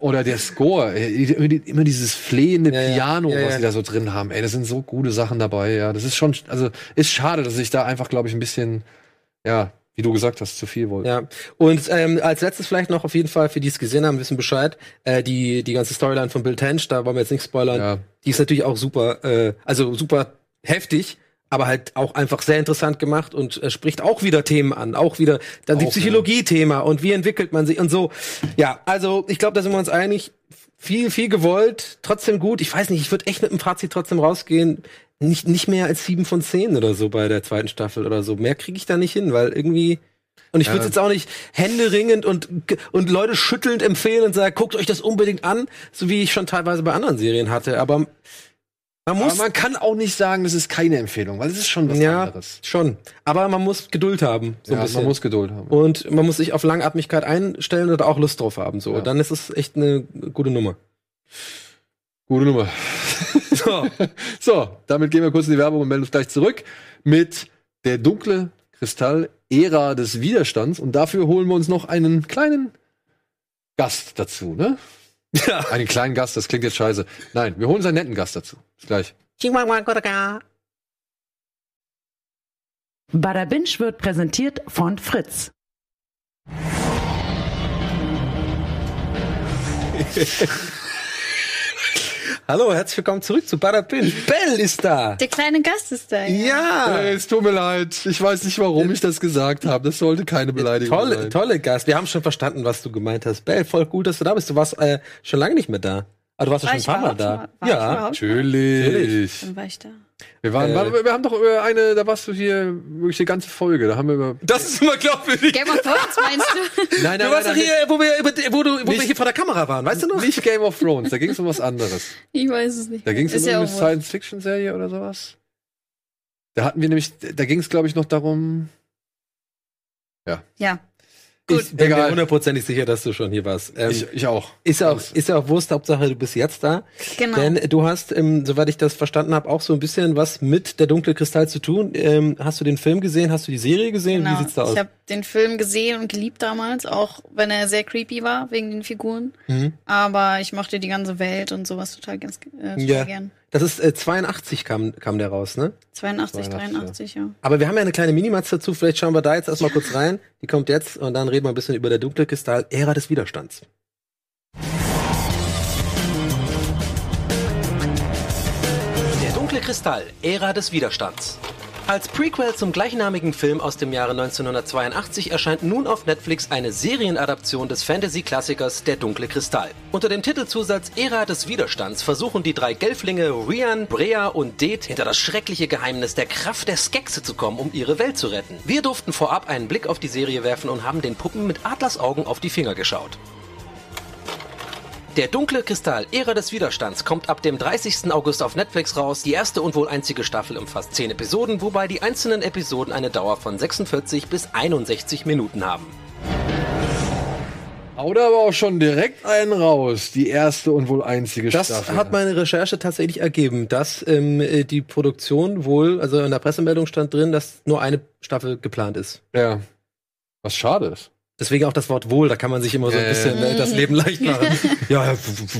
Oder der Score. Immer, die- dieses flehende Ja, ja. Piano, Ja, ja. was sie da so drin haben. Ey, das sind so gute Sachen dabei. Ja, das ist schon, also ist schade, dass ich da einfach, glaube ich, ein bisschen, ja, wie du gesagt hast, zu viel wollte. Ja. Und ähm, als letztes vielleicht noch auf jeden Fall, für die es gesehen haben, wissen Bescheid, äh, die, die ganze Storyline von Bill Tench, da wollen wir jetzt nicht spoilern, Ja. die ist natürlich auch super, äh, also super heftig, aber halt auch einfach sehr interessant gemacht und äh, spricht auch wieder Themen an, auch wieder dann die Psychologie-Thema und wie entwickelt man sich und so. Ja, also ich glaube, da sind wir uns einig. Viel, viel gewollt, trotzdem gut. Ich weiß nicht, ich würde echt mit dem Fazit trotzdem rausgehen. Nicht, nicht mehr als sieben von zehn oder so bei der zweiten Staffel oder so. Mehr kriege ich da nicht hin, weil irgendwie. Und ich würde jetzt auch nicht händeringend und, und Leute schüttelnd empfehlen und sagen, guckt euch das unbedingt an, so wie ich schon teilweise bei anderen Serien hatte. Aber man Aber muss. man kann auch nicht sagen, das ist keine Empfehlung, weil es ist schon was ja, anderes. schon. Aber man muss Geduld haben. So ein ja, bisschen. man muss Geduld haben. und man muss sich auf Langatmigkeit einstellen oder auch Lust drauf haben. So, Ja. dann ist es echt eine gute Nummer. Gute Nummer. So. *laughs* So, damit gehen wir kurz in die Werbung und melden uns gleich zurück mit der dunkle Kristall Ära des Widerstands und dafür holen wir uns noch einen kleinen Gast dazu, ne? Ja. Einen kleinen Gast, das klingt jetzt scheiße. Nein, wir holen uns einen netten Gast dazu. Bis gleich. Bada Binge wird präsentiert von Fritz. *laughs* Hallo, herzlich willkommen zurück zu Binge. Bell ist da. Der kleine Gast ist da. Ja. Äh, es tut mir leid. Ich weiß nicht, warum ich das gesagt habe. Das sollte keine Beleidigung Tolle, sein. tolle Gast. Wir haben schon verstanden, was du gemeint hast. Bell, voll gut, dass du da bist. Du warst äh, schon lange nicht mehr da. Ah, du warst ja schon ein paar Mal da. mal- Ja. Natürlich. Dann war ich da. Wir, waren, Äh, wir, wir haben doch über eine, da warst du hier wirklich die ganze Folge. Da haben wir über. Das ist immer glaubwürdig. Game of Thrones meinst du? *laughs* Nein, Du warst doch hier, wo wir, wo, du, wo wir Nicht- hier vor der Kamera waren, weißt du noch? Nicht Game of Thrones, da ging es um was anderes. *laughs* Ich weiß es nicht. Da ging es um ja eine. Science-Fiction-Serie oder sowas. Da hatten wir nämlich, da ging es, glaube ich, noch darum. Ja. Ich bin mir hundertprozentig sicher, dass du schon hier warst. Ähm, ich, ich auch. ist ja auch, Alles. ist ja auch Wurst, Hauptsache du bist jetzt da. Genau. Denn du hast, ähm, soweit ich das verstanden habe, auch so ein bisschen was mit der dunkle Kristall zu tun. Ähm, hast du den Film gesehen? Hast du die Serie gesehen? Genau. Wie sieht's da aus? Ich habe den Film gesehen und geliebt damals, auch wenn er sehr creepy war wegen den Figuren. Mhm. Aber ich mochte die ganze Welt und sowas total, ganz, äh, total Ja. gern. Das ist äh, 82 kam, kam der raus, ne? 82, 82, 83, ja. Aber wir haben ja eine kleine Minimatz dazu. Vielleicht schauen wir da jetzt erstmal kurz rein. Die kommt jetzt und dann reden wir ein bisschen über der dunkle Kristall, Ära des Widerstands. Der dunkle Kristall, Ära des Widerstands. Als Prequel zum gleichnamigen Film aus dem Jahre 1982 erscheint nun auf Netflix eine Serienadaption des Fantasy-Klassikers Der dunkle Kristall. Unter dem Titelzusatz Ära des Widerstands versuchen die drei Gelflinge Rian, Brea und Det hinter das schreckliche Geheimnis der Kraft der Skexe zu kommen, um ihre Welt zu retten. Wir durften vorab einen Blick auf die Serie werfen und haben den Puppen mit Adlersaugen auf die Finger geschaut. Der dunkle Kristall, Ära des Widerstands, kommt ab dem 30. August auf Netflix raus. Die erste und wohl einzige Staffel umfasst 10 Episoden, wobei die einzelnen Episoden eine Dauer von 46 bis 61 Minuten haben. Da aber auch schon direkt einen raus. Die erste und wohl einzige Das Staffel. hat meine Recherche tatsächlich ergeben, dass ähm, äh, die Produktion wohl, also in der Pressemeldung stand drin, dass nur eine Staffel geplant ist. Ja. Was schade ist. Deswegen auch das Wort wohl, da kann man sich immer so ein Äh. bisschen äh, das Leben leicht machen. *laughs* ja,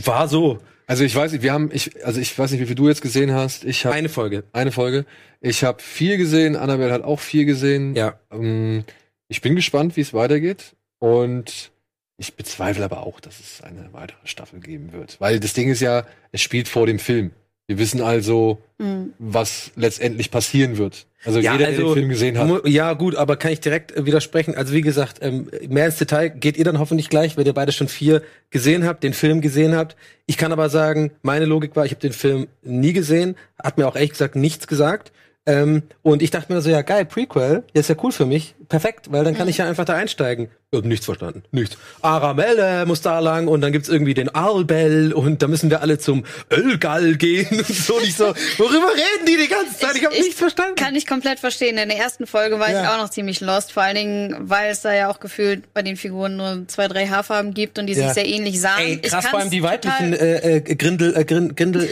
war so. Also ich weiß nicht, wir haben, ich, also ich weiß nicht, wie viel du jetzt gesehen hast. Ich habe Eine Folge. eine Folge. Ich habe vier gesehen. Annabelle hat auch vier gesehen. Ja. Ähm, ich bin gespannt, wie es weitergeht. Und ich bezweifle aber auch, dass es eine weitere Staffel geben wird. Weil das Ding ist ja, es spielt vor dem Film. Wir wissen also, Mhm. was letztendlich passieren wird. Also Ja, jeder, der also, den Film gesehen hat. Ja, gut, aber kann ich direkt äh, widersprechen. Also wie gesagt, ähm, mehr ins Detail geht ihr dann hoffentlich gleich, wenn ihr beide schon vier gesehen habt, den Film gesehen habt. Ich kann aber sagen, meine Logik war, ich habe den Film nie gesehen, hat mir auch ehrlich gesagt nichts gesagt. Ähm, und ich dachte mir so, ja geil, Prequel, ja, ist ja cool für mich, perfekt, weil dann kann ich ja einfach da einsteigen. Ich hab nichts verstanden, nichts. Aramelle muss da lang und dann gibt's irgendwie den Albel und da müssen wir alle zum Ölgall gehen *laughs* und so. Und ich so, worüber reden die die ganze Zeit? Ich, habe nichts verstanden. Kann ich komplett verstehen. In der ersten Folge war ich Ja. auch noch ziemlich lost, vor allen Dingen, weil es da ja auch gefühlt bei den Figuren nur zwei, drei Haarfarben gibt und die Ja. sich sehr ähnlich sahen. Ey, Ich krass, vor allem die weiblichen äh, äh, Grindel, äh, Grin, Grindel,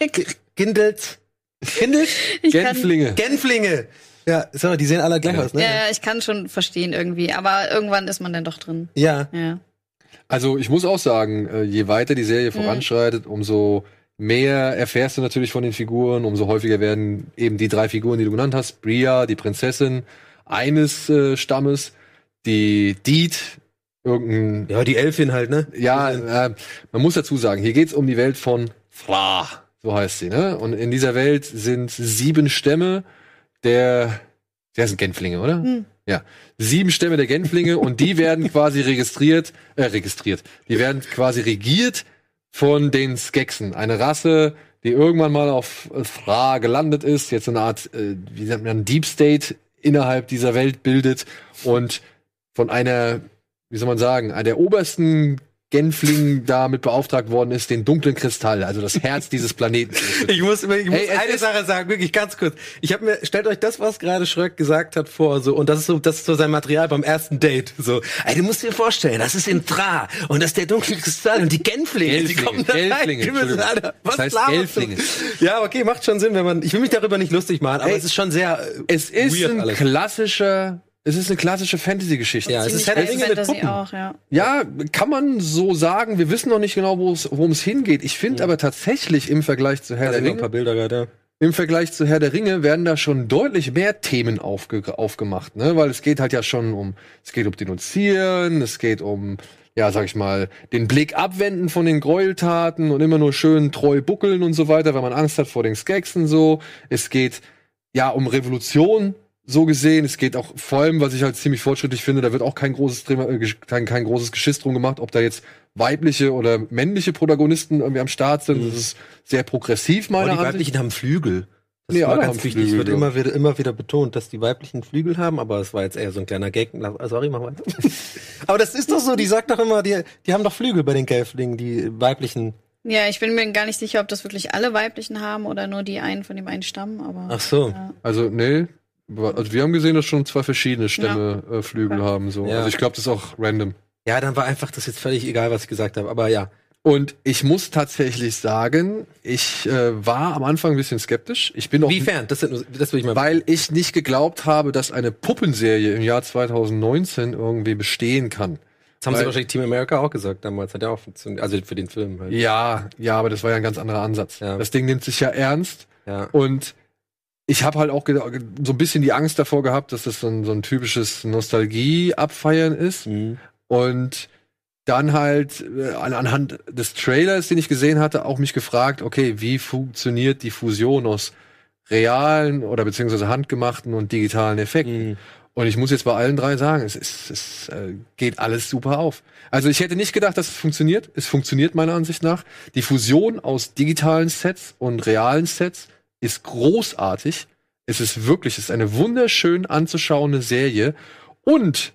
äh, *laughs* G- Gindels, Kann, Genflinge. Genflinge. Ja, so, die sehen alle gleich aus, ne? ja, ja, ich kann schon verstehen irgendwie, aber irgendwann ist man dann doch drin. Ja. Ja. Also ich muss auch sagen, äh, je weiter die Mhm. Serie voranschreitet, umso mehr erfährst du natürlich von den Figuren, umso häufiger werden eben die drei Figuren, die du genannt hast, Bria, die Prinzessin eines äh, Stammes, die Deed, irgendein, Ja, die Elfin halt, ne? ja, äh, man muss dazu sagen, hier geht's um die Welt von Thra, so heißt sie, ne? Und in dieser Welt sind sieben Stämme der, der sind Genflinge, oder? Hm. Ja, sieben Stämme der Genflinge und die werden quasi registriert, äh, registriert. Die werden quasi regiert von den Skeksen, eine Rasse, die irgendwann mal auf Thra gelandet ist, jetzt so eine Art, äh, wie nennt man, Deep State innerhalb dieser Welt bildet und von einer, wie soll man sagen, einer der obersten Genfling damit beauftragt worden ist, den dunklen Kristall, also das Herz dieses Planeten. *laughs* Ich muss, ich muss Ey, es eine Sache sagen, wirklich ganz kurz. Ich habe mir, stellt euch das, was gerade Schröck gesagt hat, vor, so, und das ist so, das ist so sein Material beim ersten Date, so. Ey, du musst dir vorstellen, das ist in Thra, und das ist der dunkle Kristall, und die Genflinge, die Gelflinge, kommen da rein. Gelflinge, Die müssen, Entschuldigung. Alter, was Das heißt du? Gelflinge. Ja, okay, macht schon Sinn, wenn man, ich will mich darüber nicht lustig machen, aber Ey, es ist schon sehr, äh, Es ist weird ein alles. klassischer, es ist eine klassische Fantasy-Geschichte. Ja, es ist Herr der Ringe mit Puppen. auch, ja. Ja, kann man so sagen. Wir wissen noch nicht genau, wo es- worum es hingeht. Ich finde aber tatsächlich im Vergleich zu Herr Ja, der ein Ringe, paar Bilder gerade, ja. im Vergleich zu Herr der Ringe werden da schon deutlich mehr Themen aufge aufgemacht, ne? Weil es geht halt ja schon um, es geht um Denunzieren, es geht um, ja, sag ich mal, den Blick abwenden von den Gräueltaten und immer nur schön treu buckeln und so weiter, weil man Angst hat vor den Skeksen so. Es geht ja um Revolution so gesehen. Es geht auch vor allem, was ich halt ziemlich fortschrittlich finde, da wird auch kein großes äh, kein, kein großes Geschiss drum gemacht, ob da jetzt weibliche oder männliche Protagonisten irgendwie am Start sind. Das ist sehr progressiv, meiner Oh, die Ansicht. weiblichen haben Flügel. Das Nee, alle ganz haben wichtig. Es wird Flügel, immer wieder, immer wieder betont, dass die weiblichen Flügel haben, aber es war jetzt eher so ein kleiner Gag. Sorry, mach weiter. *laughs* aber das ist doch so, die sagt doch immer, die, die haben doch Flügel bei den Gelflingen, die weiblichen. Ja, ich bin mir gar nicht sicher, ob das wirklich alle weiblichen haben oder nur die einen von dem einen Stamm, aber. Ach so. Ja. Also, nee. Also wir haben gesehen, dass schon zwei verschiedene Stämme äh, Flügel Okay. haben. So. Ja. Also ich glaube, das ist auch random. Ja, dann war einfach das jetzt völlig egal, was ich gesagt habe. Aber ja. Und ich muss tatsächlich sagen, ich äh, war am Anfang ein bisschen skeptisch. Ich bin auch, Wiefern? Das, sind, das will ich mal. weil ich nicht geglaubt habe, dass eine Puppenserie im Jahr 2019 irgendwie bestehen kann. das haben sie weil- wahrscheinlich Team America auch gesagt damals. Hat ja auch funktioniert. Also für den Film halt. Ja, ja, aber das war ja ein ganz anderer Ansatz. Ja. Das Ding nimmt sich ja ernst Ja. und ich habe halt auch so ein bisschen die Angst davor gehabt, dass das so ein, so ein typisches Nostalgie-Abfeiern ist. Mhm. Und dann halt äh, an, anhand des Trailers, den ich gesehen hatte, auch mich gefragt, okay, wie funktioniert die Fusion aus realen oder beziehungsweise handgemachten und digitalen Effekten? Mhm. Und ich muss jetzt bei allen drei sagen, es, ist, es äh, geht alles super auf. Also ich hätte nicht gedacht, dass es funktioniert. Es funktioniert meiner Ansicht nach. Die Fusion aus digitalen Sets und realen Sets ist großartig. Es ist wirklich, es ist eine wunderschön anzuschauende Serie. Und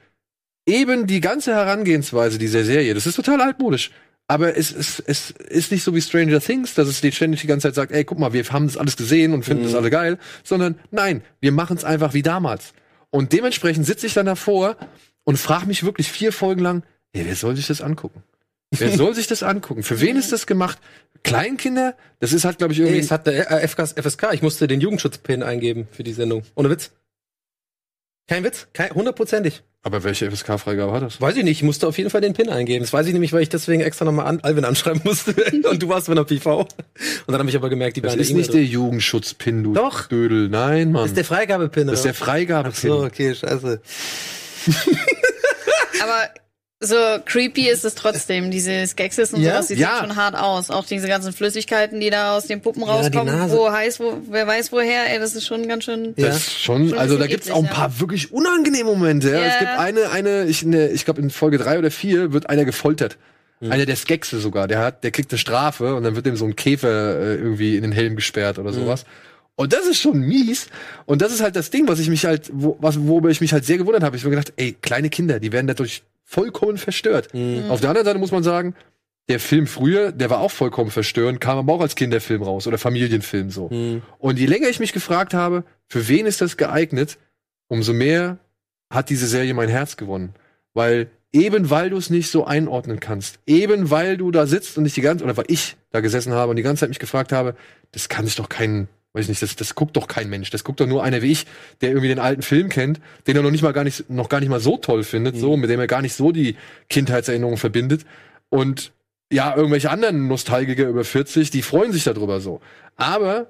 eben die ganze Herangehensweise dieser Serie, das ist total altmodisch. Aber es, es, es ist nicht so wie Stranger Things, dass es dir ständig die ganze Zeit sagt, ey, guck mal, wir haben das alles gesehen und finden das alle geil, sondern nein, wir machen es einfach wie damals. Und dementsprechend sitze ich dann davor und frage mich wirklich vier Folgen lang, ey, wer soll sich das angucken? Wer soll sich das angucken? Für wen ist das gemacht? Kleinkinder? Das ist halt, glaube ich, Ey, irgendwie. es hat der äh, FSK. Ich musste den Jugendschutzpin eingeben für die Sendung. Ohne Witz. Kein Witz. Kein, hundertprozentig. aber welche FSK-Freigabe hat das? Weiß ich nicht. Ich musste auf jeden Fall den Pin eingeben. Das weiß ich nämlich, weil ich deswegen extra nochmal an, Alvin anschreiben musste. *laughs* Und du warst bei einer PV. Und dann habe ich aber gemerkt, die Das ist der nicht der Jugendschutzpin, du Doch. Dödel. Nein, Mann. Das ist der Freigabepin. Das ist der? Freigabepin. Ach so, okay, scheiße. *laughs* *laughs* Aber so creepy ist es trotzdem. Diese Skeksis und Ja? sowas, die Ja. sehen schon hart aus. Auch diese ganzen Flüssigkeiten, die da aus den Puppen Ja, rauskommen, wo heiß, wo, wer weiß woher, ey, das ist schon ganz schön. Ja. Das ist schon, Schon also da gibt's eklig, auch ein ja. paar wirklich unangenehme Momente. Ja. Ja. Es gibt eine, eine, ich, ne, ich glaube in Folge drei oder vier wird einer gefoltert. Einer der Skexe sogar, der hat, der kriegt eine Strafe und dann wird dem so ein Käfer äh, irgendwie in den Helm gesperrt oder sowas. Und das ist schon mies. Und das ist halt das Ding, was ich mich halt, wo, was, worüber ich mich halt sehr gewundert habe. Ich habe mir gedacht, ey, kleine Kinder, die werden dadurch vollkommen verstört. Auf der anderen Seite muss man sagen, der Film früher, der war auch vollkommen verstörend, kam aber auch als Kinderfilm raus oder Familienfilm so. Und je länger ich mich gefragt habe, für wen ist das geeignet, umso mehr hat diese Serie mein Herz gewonnen. Weil eben weil du es nicht so einordnen kannst, eben weil du da sitzt und nicht die ganze, oder weil ich da gesessen habe und die ganze Zeit mich gefragt habe, das kann sich doch kein, weiß ich nicht, das, das guckt doch kein Mensch, das guckt doch nur einer wie ich, der irgendwie den alten Film kennt, den er noch nicht mal gar nicht, noch gar nicht mal so toll findet, so, mit dem er gar nicht so die Kindheitserinnerungen verbindet. Und ja, irgendwelche anderen Nostalgiker über 40, die freuen sich darüber so. Aber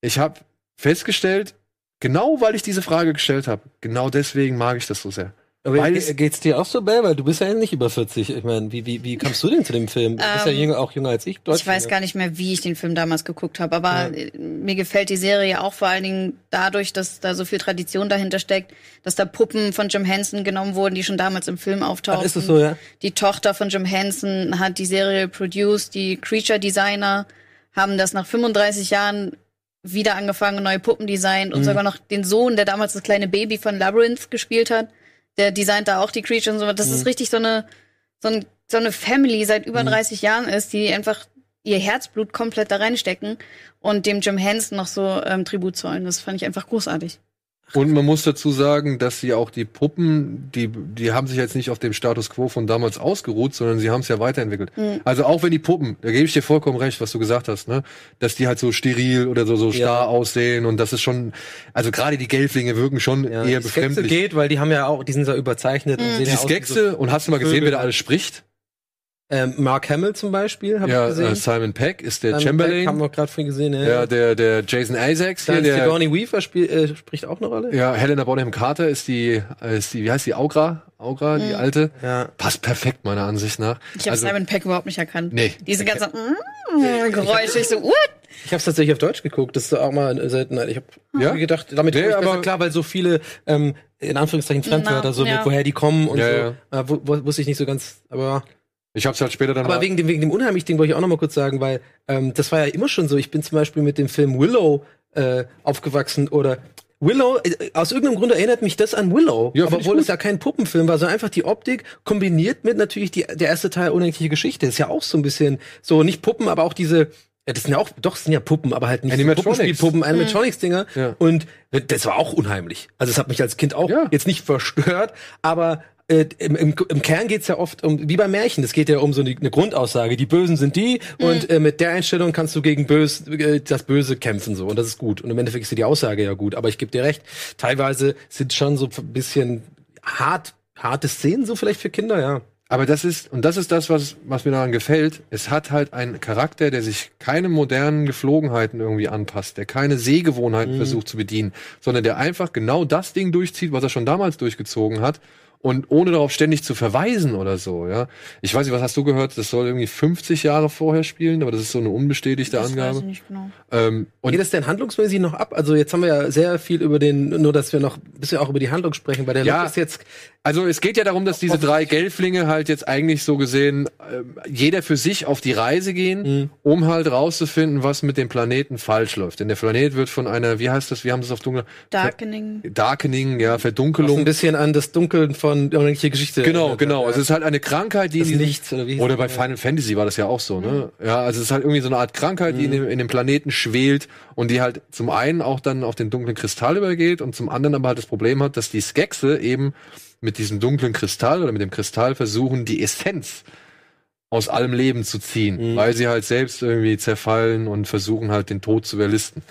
ich habe festgestellt, genau weil ich diese Frage gestellt habe, genau deswegen mag ich das so sehr. Aber Weil ge- es- geht's dir auch so, Bell? Weil du bist ja nicht über 40. Ich meine, wie, wie, wie kamst du denn zu dem Film? Du bist ja Ähm, jünger, auch jünger als ich. Ich weiß gar nicht mehr, wie ich den Film damals geguckt habe, aber äh, mir gefällt die Serie auch vor allen Dingen dadurch, dass da so viel Tradition dahinter steckt, dass da Puppen von Jim Henson genommen wurden, die schon damals im Film auftauchten. Ach, ist es so, ja? Die Tochter von Jim Henson hat die Serie produced, die Creature Designer haben das nach 35 Jahren wieder angefangen, neue Puppen designt und sogar noch den Sohn, der damals das kleine Baby von Labyrinth gespielt hat, der designt da auch die Creature und so. Das ist richtig so eine, so, ein, so eine Family seit über 30 Jahren ist, die einfach ihr Herzblut komplett da reinstecken und dem Jim Henson noch so ähm, Tribut zollen. Das fand ich einfach großartig. Und man muss dazu sagen, dass sie auch die Puppen, die, die haben sich jetzt nicht auf dem Status quo von damals ausgeruht, sondern sie haben es ja weiterentwickelt. Also auch wenn die Puppen, da gebe ich dir vollkommen recht, was du gesagt hast, ne, dass die halt so steril oder so, so starr Ja. aussehen und das ist schon, also gerade die Gelflinge wirken schon Ja, eher die befremdlich. geht, weil die haben ja auch, die sind so überzeichnet. Und sehen Die ja Skexe, und hast du mal gesehen, Vögel wer da alles spricht? Ähm, Mark Hamill zum Beispiel, habe Ja, ich gesehen. äh, Simon Peck ist der Simon Chamberlain. Peck haben wir gerade vorhin gesehen. Ja, ja, der, der Jason Isaacs hier, Dann der, Sigourney Weaver spiel, äh, spricht auch eine Rolle. ja, Helena Bonham Carter ist die, ist die, wie heißt die, Augra? Augra, die alte. Ja. Passt perfekt, meiner Ansicht nach. Ich habe Also- Simon Peck überhaupt nicht erkannt. Nee. Diese ganzen mm, Geräusche, ich so, what? Ich habe es tatsächlich auf Deutsch geguckt. Das ist auch mal eine Seltenheit. Ich habe Ja? gedacht, damit Nee, komme ich besser aber- klar, weil so viele ähm, in Anführungszeichen Fremdwörter, so ja. woher die kommen und Ja, so, ja. Äh, wusste ich nicht so ganz. Aber Ich hab's halt später dann Aber mal- wegen dem, wegen dem unheimlich Ding wollte ich auch noch mal kurz sagen, weil ähm, das war ja immer schon so. Ich bin zum Beispiel mit dem Film Willow äh, aufgewachsen oder Willow, äh, aus irgendeinem Grund erinnert mich das an Willow, Ja, obwohl es ja kein Puppenfilm war, sondern einfach die Optik kombiniert mit natürlich die, der erste Teil unendliche Geschichte. Ist ja auch so ein bisschen so nicht Puppen, aber auch diese ja, das sind ja auch, doch, das sind ja Puppen, aber halt nicht so Animatronics. Puppenspielpuppen, Animatronics-Dinger. Ja. Und das war auch unheimlich. Also es hat mich als Kind auch Ja. jetzt nicht verstört, aber äh, im, im, im Kern geht's ja oft um, wie bei Märchen, es geht ja um so eine, eine Grundaussage, die Bösen sind die und äh, mit der Einstellung kannst du gegen Bös, äh, das Böse kämpfen so und das ist gut. Und im Endeffekt ist die Aussage ja gut, aber ich gebe dir recht, teilweise sind schon so ein bisschen hart, harte Szenen so vielleicht für Kinder, ja. Aber das ist, und das ist das, was, was mir daran gefällt. Es hat halt einen Charakter, der sich keine modernen Geflogenheiten irgendwie anpasst, der keine Sehgewohnheiten versucht zu bedienen, sondern der einfach genau das Ding durchzieht, was er schon damals durchgezogen hat. Und ohne darauf ständig zu verweisen oder so, ja. Ich weiß nicht, was hast du gehört? Das soll irgendwie 50 Jahre vorher spielen, aber das ist so eine unbestätigte Das weiß Angabe. ich nicht genau. Ähm, und Geht es denn handlungsmäßig noch ab? Also jetzt haben wir ja sehr viel über den, nur dass wir noch ein bisschen auch über die Handlung sprechen, weil der Ja. Look ist jetzt Also es geht ja darum, dass diese drei Gelflinge halt jetzt eigentlich so gesehen ähm, jeder für sich auf die Reise gehen, Mhm. um halt rauszufinden, was mit dem Planeten falsch läuft. Denn der Planet wird von einer, wie heißt das, wie haben sie es auf dunkel? Darkening. Darkening, ja, so ein Verdunkelung. bisschen an das Dunkeln von unendliche Geschichte. Genau, genau. ja. Also es ist halt eine Krankheit, die Das Licht, oder wie oder bei Final Fantasy war das ja auch so, ne? Ja, also es ist halt irgendwie so eine Art Krankheit, Mhm. die in dem, in dem Planeten schwelt und die halt zum einen auch dann auf den dunklen Kristall übergeht und zum anderen aber halt das Problem hat, dass die Skexe eben mit diesem dunklen Kristall oder mit dem Kristall versuchen, die Essenz aus allem Leben zu ziehen, Mhm. weil sie halt selbst irgendwie zerfallen und versuchen halt den Tod zu überlisten.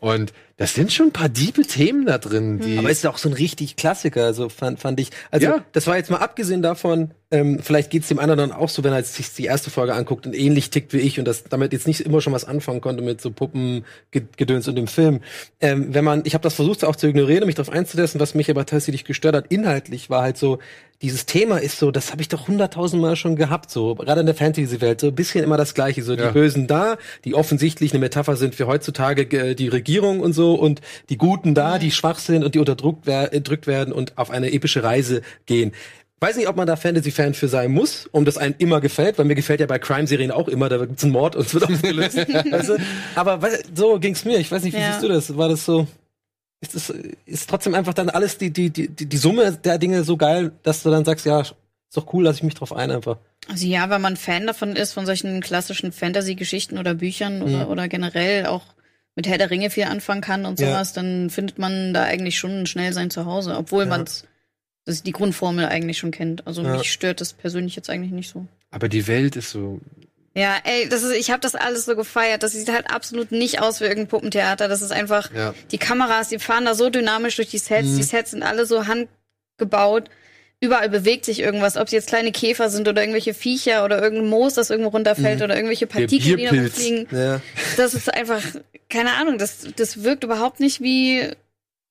Und das sind schon ein paar diebe Themen da drin, die Aber ist ja auch so ein richtig Klassiker, also fand, fand ich. Also Ja. das war jetzt mal abgesehen davon, ähm, vielleicht geht's dem anderen auch so, wenn er sich die erste Folge anguckt und ähnlich tickt wie ich und das damit jetzt nicht immer schon was anfangen konnte mit so Puppengedöns und dem Film. Ähm, wenn man, ich habe das versucht auch zu ignorieren und mich darauf einzulassen, was mich aber tatsächlich gestört hat, inhaltlich war halt so, dieses Thema ist so, das habe ich doch hunderttausendmal schon gehabt, so gerade in der Fantasy-Welt, so ein bisschen immer das Gleiche, so Ja. die Bösen da, die offensichtlich eine Metapher sind für heutzutage äh, die Regierung und so und die Guten da, die schwach sind und die unterdrückt wer werden und auf eine epische Reise gehen. Weiß nicht, ob man da Fantasy-Fan für sein muss, um das einem immer gefällt, weil mir gefällt ja bei Crime-Serien auch immer, da gibt's einen Mord und es wird aufgelöst. weißt *laughs* du? Aber so ging's mir. Ich weiß nicht, wie Ja. siehst du das? War das so? Ist, das, ist trotzdem einfach dann alles die, die, die, die Summe der Dinge so geil, dass du dann sagst, ja, ist doch cool, lass ich mich drauf ein einfach. Also ja, wenn man Fan davon ist, von solchen klassischen Fantasy-Geschichten oder Büchern oder, Mhm. oder generell auch mit Herr der Ringe viel anfangen kann und Ja. sowas, dann findet man da eigentlich schon schnell sein Zuhause, obwohl Ja. man's das die Grundformel eigentlich schon kennt. Also Ja. mich stört das persönlich jetzt eigentlich nicht so. aber die Welt ist so Ja, ey, das ist, ich habe das alles so gefeiert. Das sieht halt absolut nicht aus wie irgendein Puppentheater. Das ist einfach, Ja. die Kameras, die fahren da so dynamisch durch die Sets. Mhm. Die Sets sind alle so handgebaut. Überall bewegt sich irgendwas, ob es jetzt kleine Käfer sind oder irgendwelche Viecher oder irgendein Moos, das irgendwo runterfällt oder irgendwelche Partikel, die da rumfliegen. Ja. Das ist einfach, keine Ahnung, das, das wirkt überhaupt nicht wie,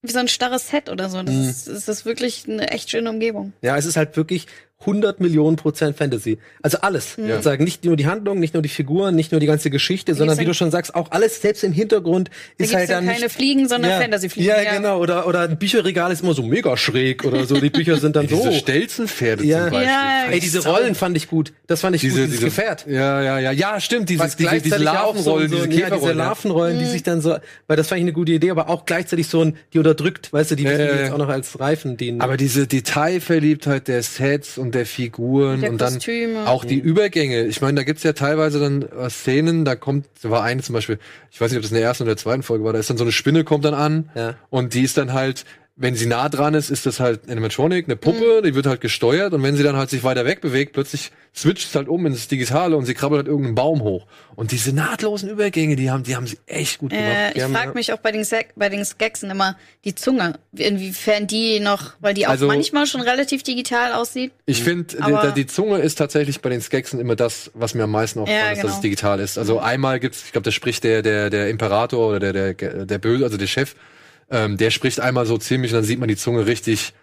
wie so ein starres Set oder so. Das, Mhm. ist, das ist wirklich eine echt schöne Umgebung. Ja, es ist halt wirklich 100 Millionen Prozent Fantasy. Also alles. Ja. Sagen nicht nur die Handlung, nicht nur die Figuren, nicht nur die ganze Geschichte, sondern wie du schon sagst, auch alles selbst im Hintergrund Da ist halt dann keine nicht, Fliegen, sondern ja, Fantasy-Fliegen. Ja, genau. Oder, oder ein Bücherregal ist immer so mega schräg oder so. Die Bücher sind dann *laughs* so. diese Stelzenpferde Ja. zum Beispiel. Ja, Ey, diese Rollen fand ich gut. Das fand ich Diese, gut, dieses diese Gefährt. Ja, ja, ja, ja, stimmt. Diese, Was diese, diese ja Larvenrollen, so, diese ja, diese Käferrollen. ja. Larvenrollen, Mhm. die sich dann so, weil das fand ich eine gute Idee, aber auch gleichzeitig so ein, die unterdrückt, weißt du, die, Ja, ja, jetzt ja. auch noch als Reifen dienen. Aber diese Detailverliebtheit der Sets und der Figuren Der und dann Kostüme. auch die Übergänge. Ich meine, da gibt's ja teilweise dann äh, Szenen, da kommt, da war eine zum Beispiel, ich weiß nicht, ob das in der ersten oder der zweiten Folge war, da ist dann so eine Spinne, kommt dann an Ja. und die ist dann halt, wenn sie nah dran ist, ist das halt Animatronic, eine Puppe, Mhm. die wird halt gesteuert und wenn sie dann halt sich weiter wegbewegt, plötzlich switcht es halt um ins Digitale und sie krabbelt halt irgendeinen Baum hoch. Und diese nahtlosen Übergänge, die haben, die haben sie echt gut gemacht. Äh, ich frage mich auch bei den, Sek bei den Skeksen immer die Zunge, inwiefern die noch, weil die auch Also- manchmal schon relativ digital aussieht. Ich finde, die, die Zunge ist tatsächlich bei den Skeksen immer das, was mir am meisten aufgefallen Ja, ist, dass genau. es digital ist. Also einmal gibt's, ich glaube, da spricht der, der, der Imperator oder der, der, der Böse, also der Chef, ähm, der spricht einmal so ziemlich und dann sieht man die Zunge richtig,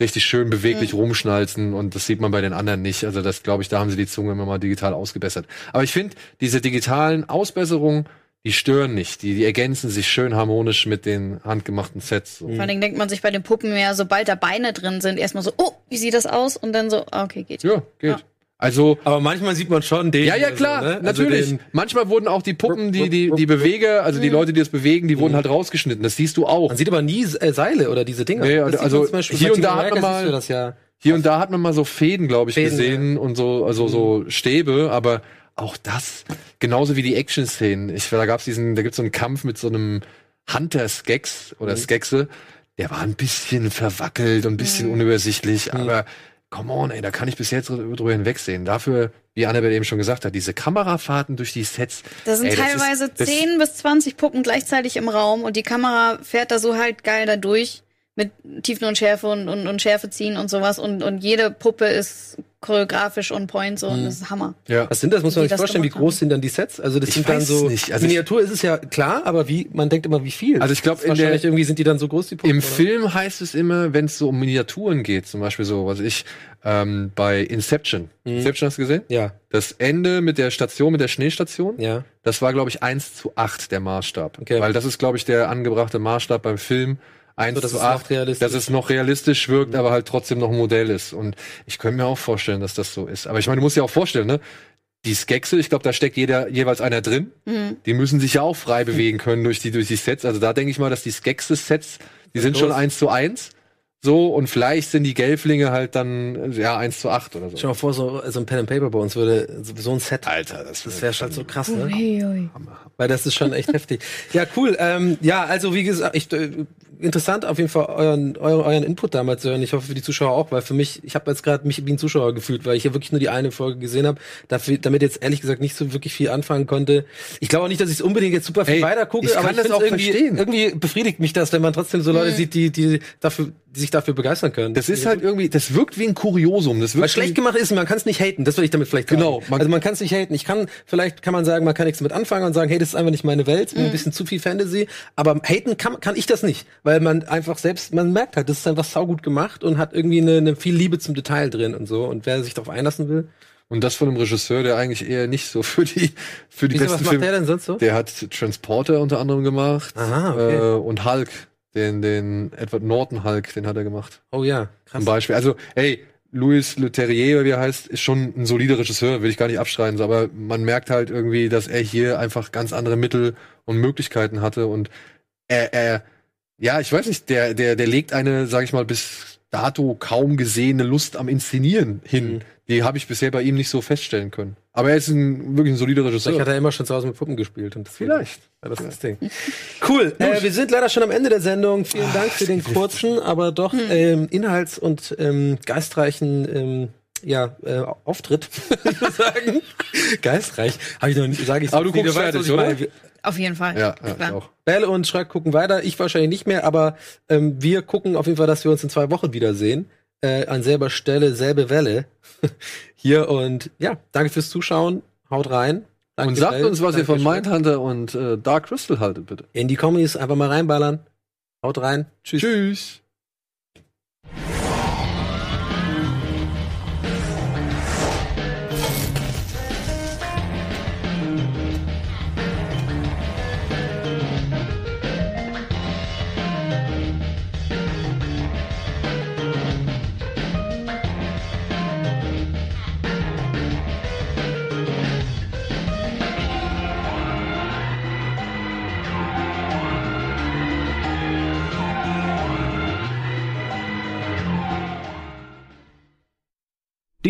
richtig schön beweglich rumschnalzen und das sieht man bei den anderen nicht. Also das glaube ich, da haben sie die Zunge immer mal digital ausgebessert. Aber ich finde, diese digitalen Ausbesserungen, die stören nicht. Die, die ergänzen sich schön harmonisch mit den handgemachten Sets. So. Vor allen Dingen denkt man sich bei den Puppen mehr, sobald da Beine drin sind, erstmal so, oh, wie sieht das aus? Und dann so, ah, okay, geht. Ja, geht. Ja. Also Aber manchmal sieht man schon den. ja, ja, klar, so, ne? Also natürlich. den- Manchmal wurden auch die Puppen, die, die, die Beweger, also die Leute, die das bewegen, die wurden halt rausgeschnitten. Das siehst du auch. Man sieht aber nie äh, Seile oder diese Dinger. Nee, Das also zum Beispiel hier und da hat man mal- ja. Hier und da hat man mal so Fäden, glaube ich, Fäden, gesehen und so, also so Stäbe, aber auch das, genauso wie die Action-Szenen. Ich, da gab's diesen, da gibt's so einen Kampf mit so einem Hunter-Skex oder Skexe, der war ein bisschen verwackelt und ein bisschen unübersichtlich, aber come on, ey, da kann ich bis jetzt drü- drüber hinwegsehen. Dafür, wie Annabelle eben schon gesagt hat, diese Kamerafahrten durch die Sets. Da sind ey, teilweise ist, das, 10 bis 20 Puppen gleichzeitig im Raum und die Kamera fährt da so halt geil da durch mit Tiefenunschärfe und, und, und Schärfe ziehen und sowas und, und jede Puppe ist choreografisch on point so und das ist Hammer. Ja. Was sind das? Muss man sich vorstellen, wie groß sind dann die Sets? Also das Ich sind dann weiß so nicht. Also Miniatur ist es ja klar, aber wie man denkt immer wie viel. Also ich glaub, Das ist in der- wahrscheinlich irgendwie sind die dann so groß die Puppen. Im oder? Film heißt es immer, wenn es so um Miniaturen geht, zum Beispiel so, was ich, ähm, bei Inception. Mhm. Inception hast du gesehen? Ja, Das Ende mit der Station, mit der Schneestation, ja. das war, glaube ich, 1 zu 8 der Maßstab. Okay. Weil das ist, glaube ich, der angebrachte Maßstab beim Film. 1 So, zu es noch 8, realistisch dass es noch realistisch wirkt, aber halt trotzdem noch ein Modell ist. Und ich könnte mir auch vorstellen, dass das so ist. Aber ich meine, du musst dir auch vorstellen, ne? Die Skexe, ich glaube, da steckt jeder jeweils einer drin. Mhm. Die müssen sich ja auch frei bewegen können durch die, durch die Sets. Also da denke ich mal, dass die Skexe-Sets, die sind schon los. eins zu eins. So, und vielleicht sind die Gelflinge halt dann, ja, eins zu acht oder Stell so. dir mal vor, so, so ein Pen and Paper bei uns würde so, so ein Set. Alter, das, Das wäre schon so krass, ne? Ui, ui. Weil das ist schon echt *laughs* heftig. Ja, cool. Ähm, ja, also wie gesagt, ich, äh, interessant auf jeden Fall euren, euren, euren Input damals zu hören. Ich hoffe für die Zuschauer auch, weil für mich, ich habe jetzt gerade mich wie ein Zuschauer gefühlt, weil ich hier wirklich nur die eine Folge gesehen habe, dafür, damit jetzt ehrlich gesagt nicht so wirklich viel anfangen konnte. Ich glaube auch nicht, dass ich es unbedingt jetzt super viel Ey, weiter gucke, ich aber kann ich das find's auch irgendwie, verstehen. irgendwie befriedigt mich das, wenn man trotzdem so Leute sieht, die, die dafür, die sich dafür begeistern können. das ist halt irgendwie, das wirkt wie ein Kuriosum. Das wirkt Weil schlecht gemacht ist, man kann es nicht haten, das will ich damit vielleicht sagen. Genau, man- also man kann es nicht haten. Ich kann, vielleicht kann man sagen, man kann nichts damit anfangen und sagen, hey, das ist einfach nicht meine Welt, Mhm. ein bisschen zu viel Fantasy. Aber haten kann, kann ich das nicht, weil man einfach selbst, man merkt halt, das ist einfach saugut gemacht und hat irgendwie eine, eine viel Liebe zum Detail drin und so. Und wer sich darauf einlassen will, Und das von einem Regisseur, der eigentlich eher nicht so für die, für die wieso, was besten macht Filme. der denn sonst so? Der hat Transporter unter anderem gemacht. Aha, okay. äh, und Hulk, den, den Edward Norton Hulk, den hat er gemacht. Oh ja, krass. Zum Beispiel. Also, hey, Louis Leterrier, wie er heißt, ist schon ein solider Regisseur, will ich gar nicht abstreiten, so, aber man merkt halt irgendwie, dass er hier einfach ganz andere Mittel und Möglichkeiten hatte und er, er ja, ich weiß nicht, der, der, der legt eine, sag ich mal, bis dato kaum gesehene Lust am Inszenieren hin. Mhm. Die habe ich bisher bei ihm nicht so feststellen können. Aber er ist ein, wirklich ein solider Vielleicht Regisseur. hat er immer schon zu Hause mit Puppen gespielt. Und Vielleicht. war das das Ding. *laughs* Cool. Äh, wir sind leider schon am Ende der Sendung. Vielen Dank für den kurzen, aber doch ähm, inhalts- und ähm, geistreichen ähm, ja, äh, Auftritt, *laughs* würde ich sagen. Geistreich. Habe ich noch nicht, ich Aber du guckst fertig, ich oder? meine. Auf jeden Fall. Ja, ja ich auch. Bälle und Schreck gucken weiter. Ich wahrscheinlich nicht mehr, aber ähm, wir gucken auf jeden Fall, dass wir uns in zwei Wochen wiedersehen. Äh, an selber Stelle, selbe Welle. *laughs* Hier und ja, danke fürs Zuschauen. Haut rein. Danke, Und sagt uns, was ihr von. Mindhunter und äh, Dark Crystal haltet, bitte. In die Kommis einfach mal reinballern. Haut rein. Tschüss. Tschüss.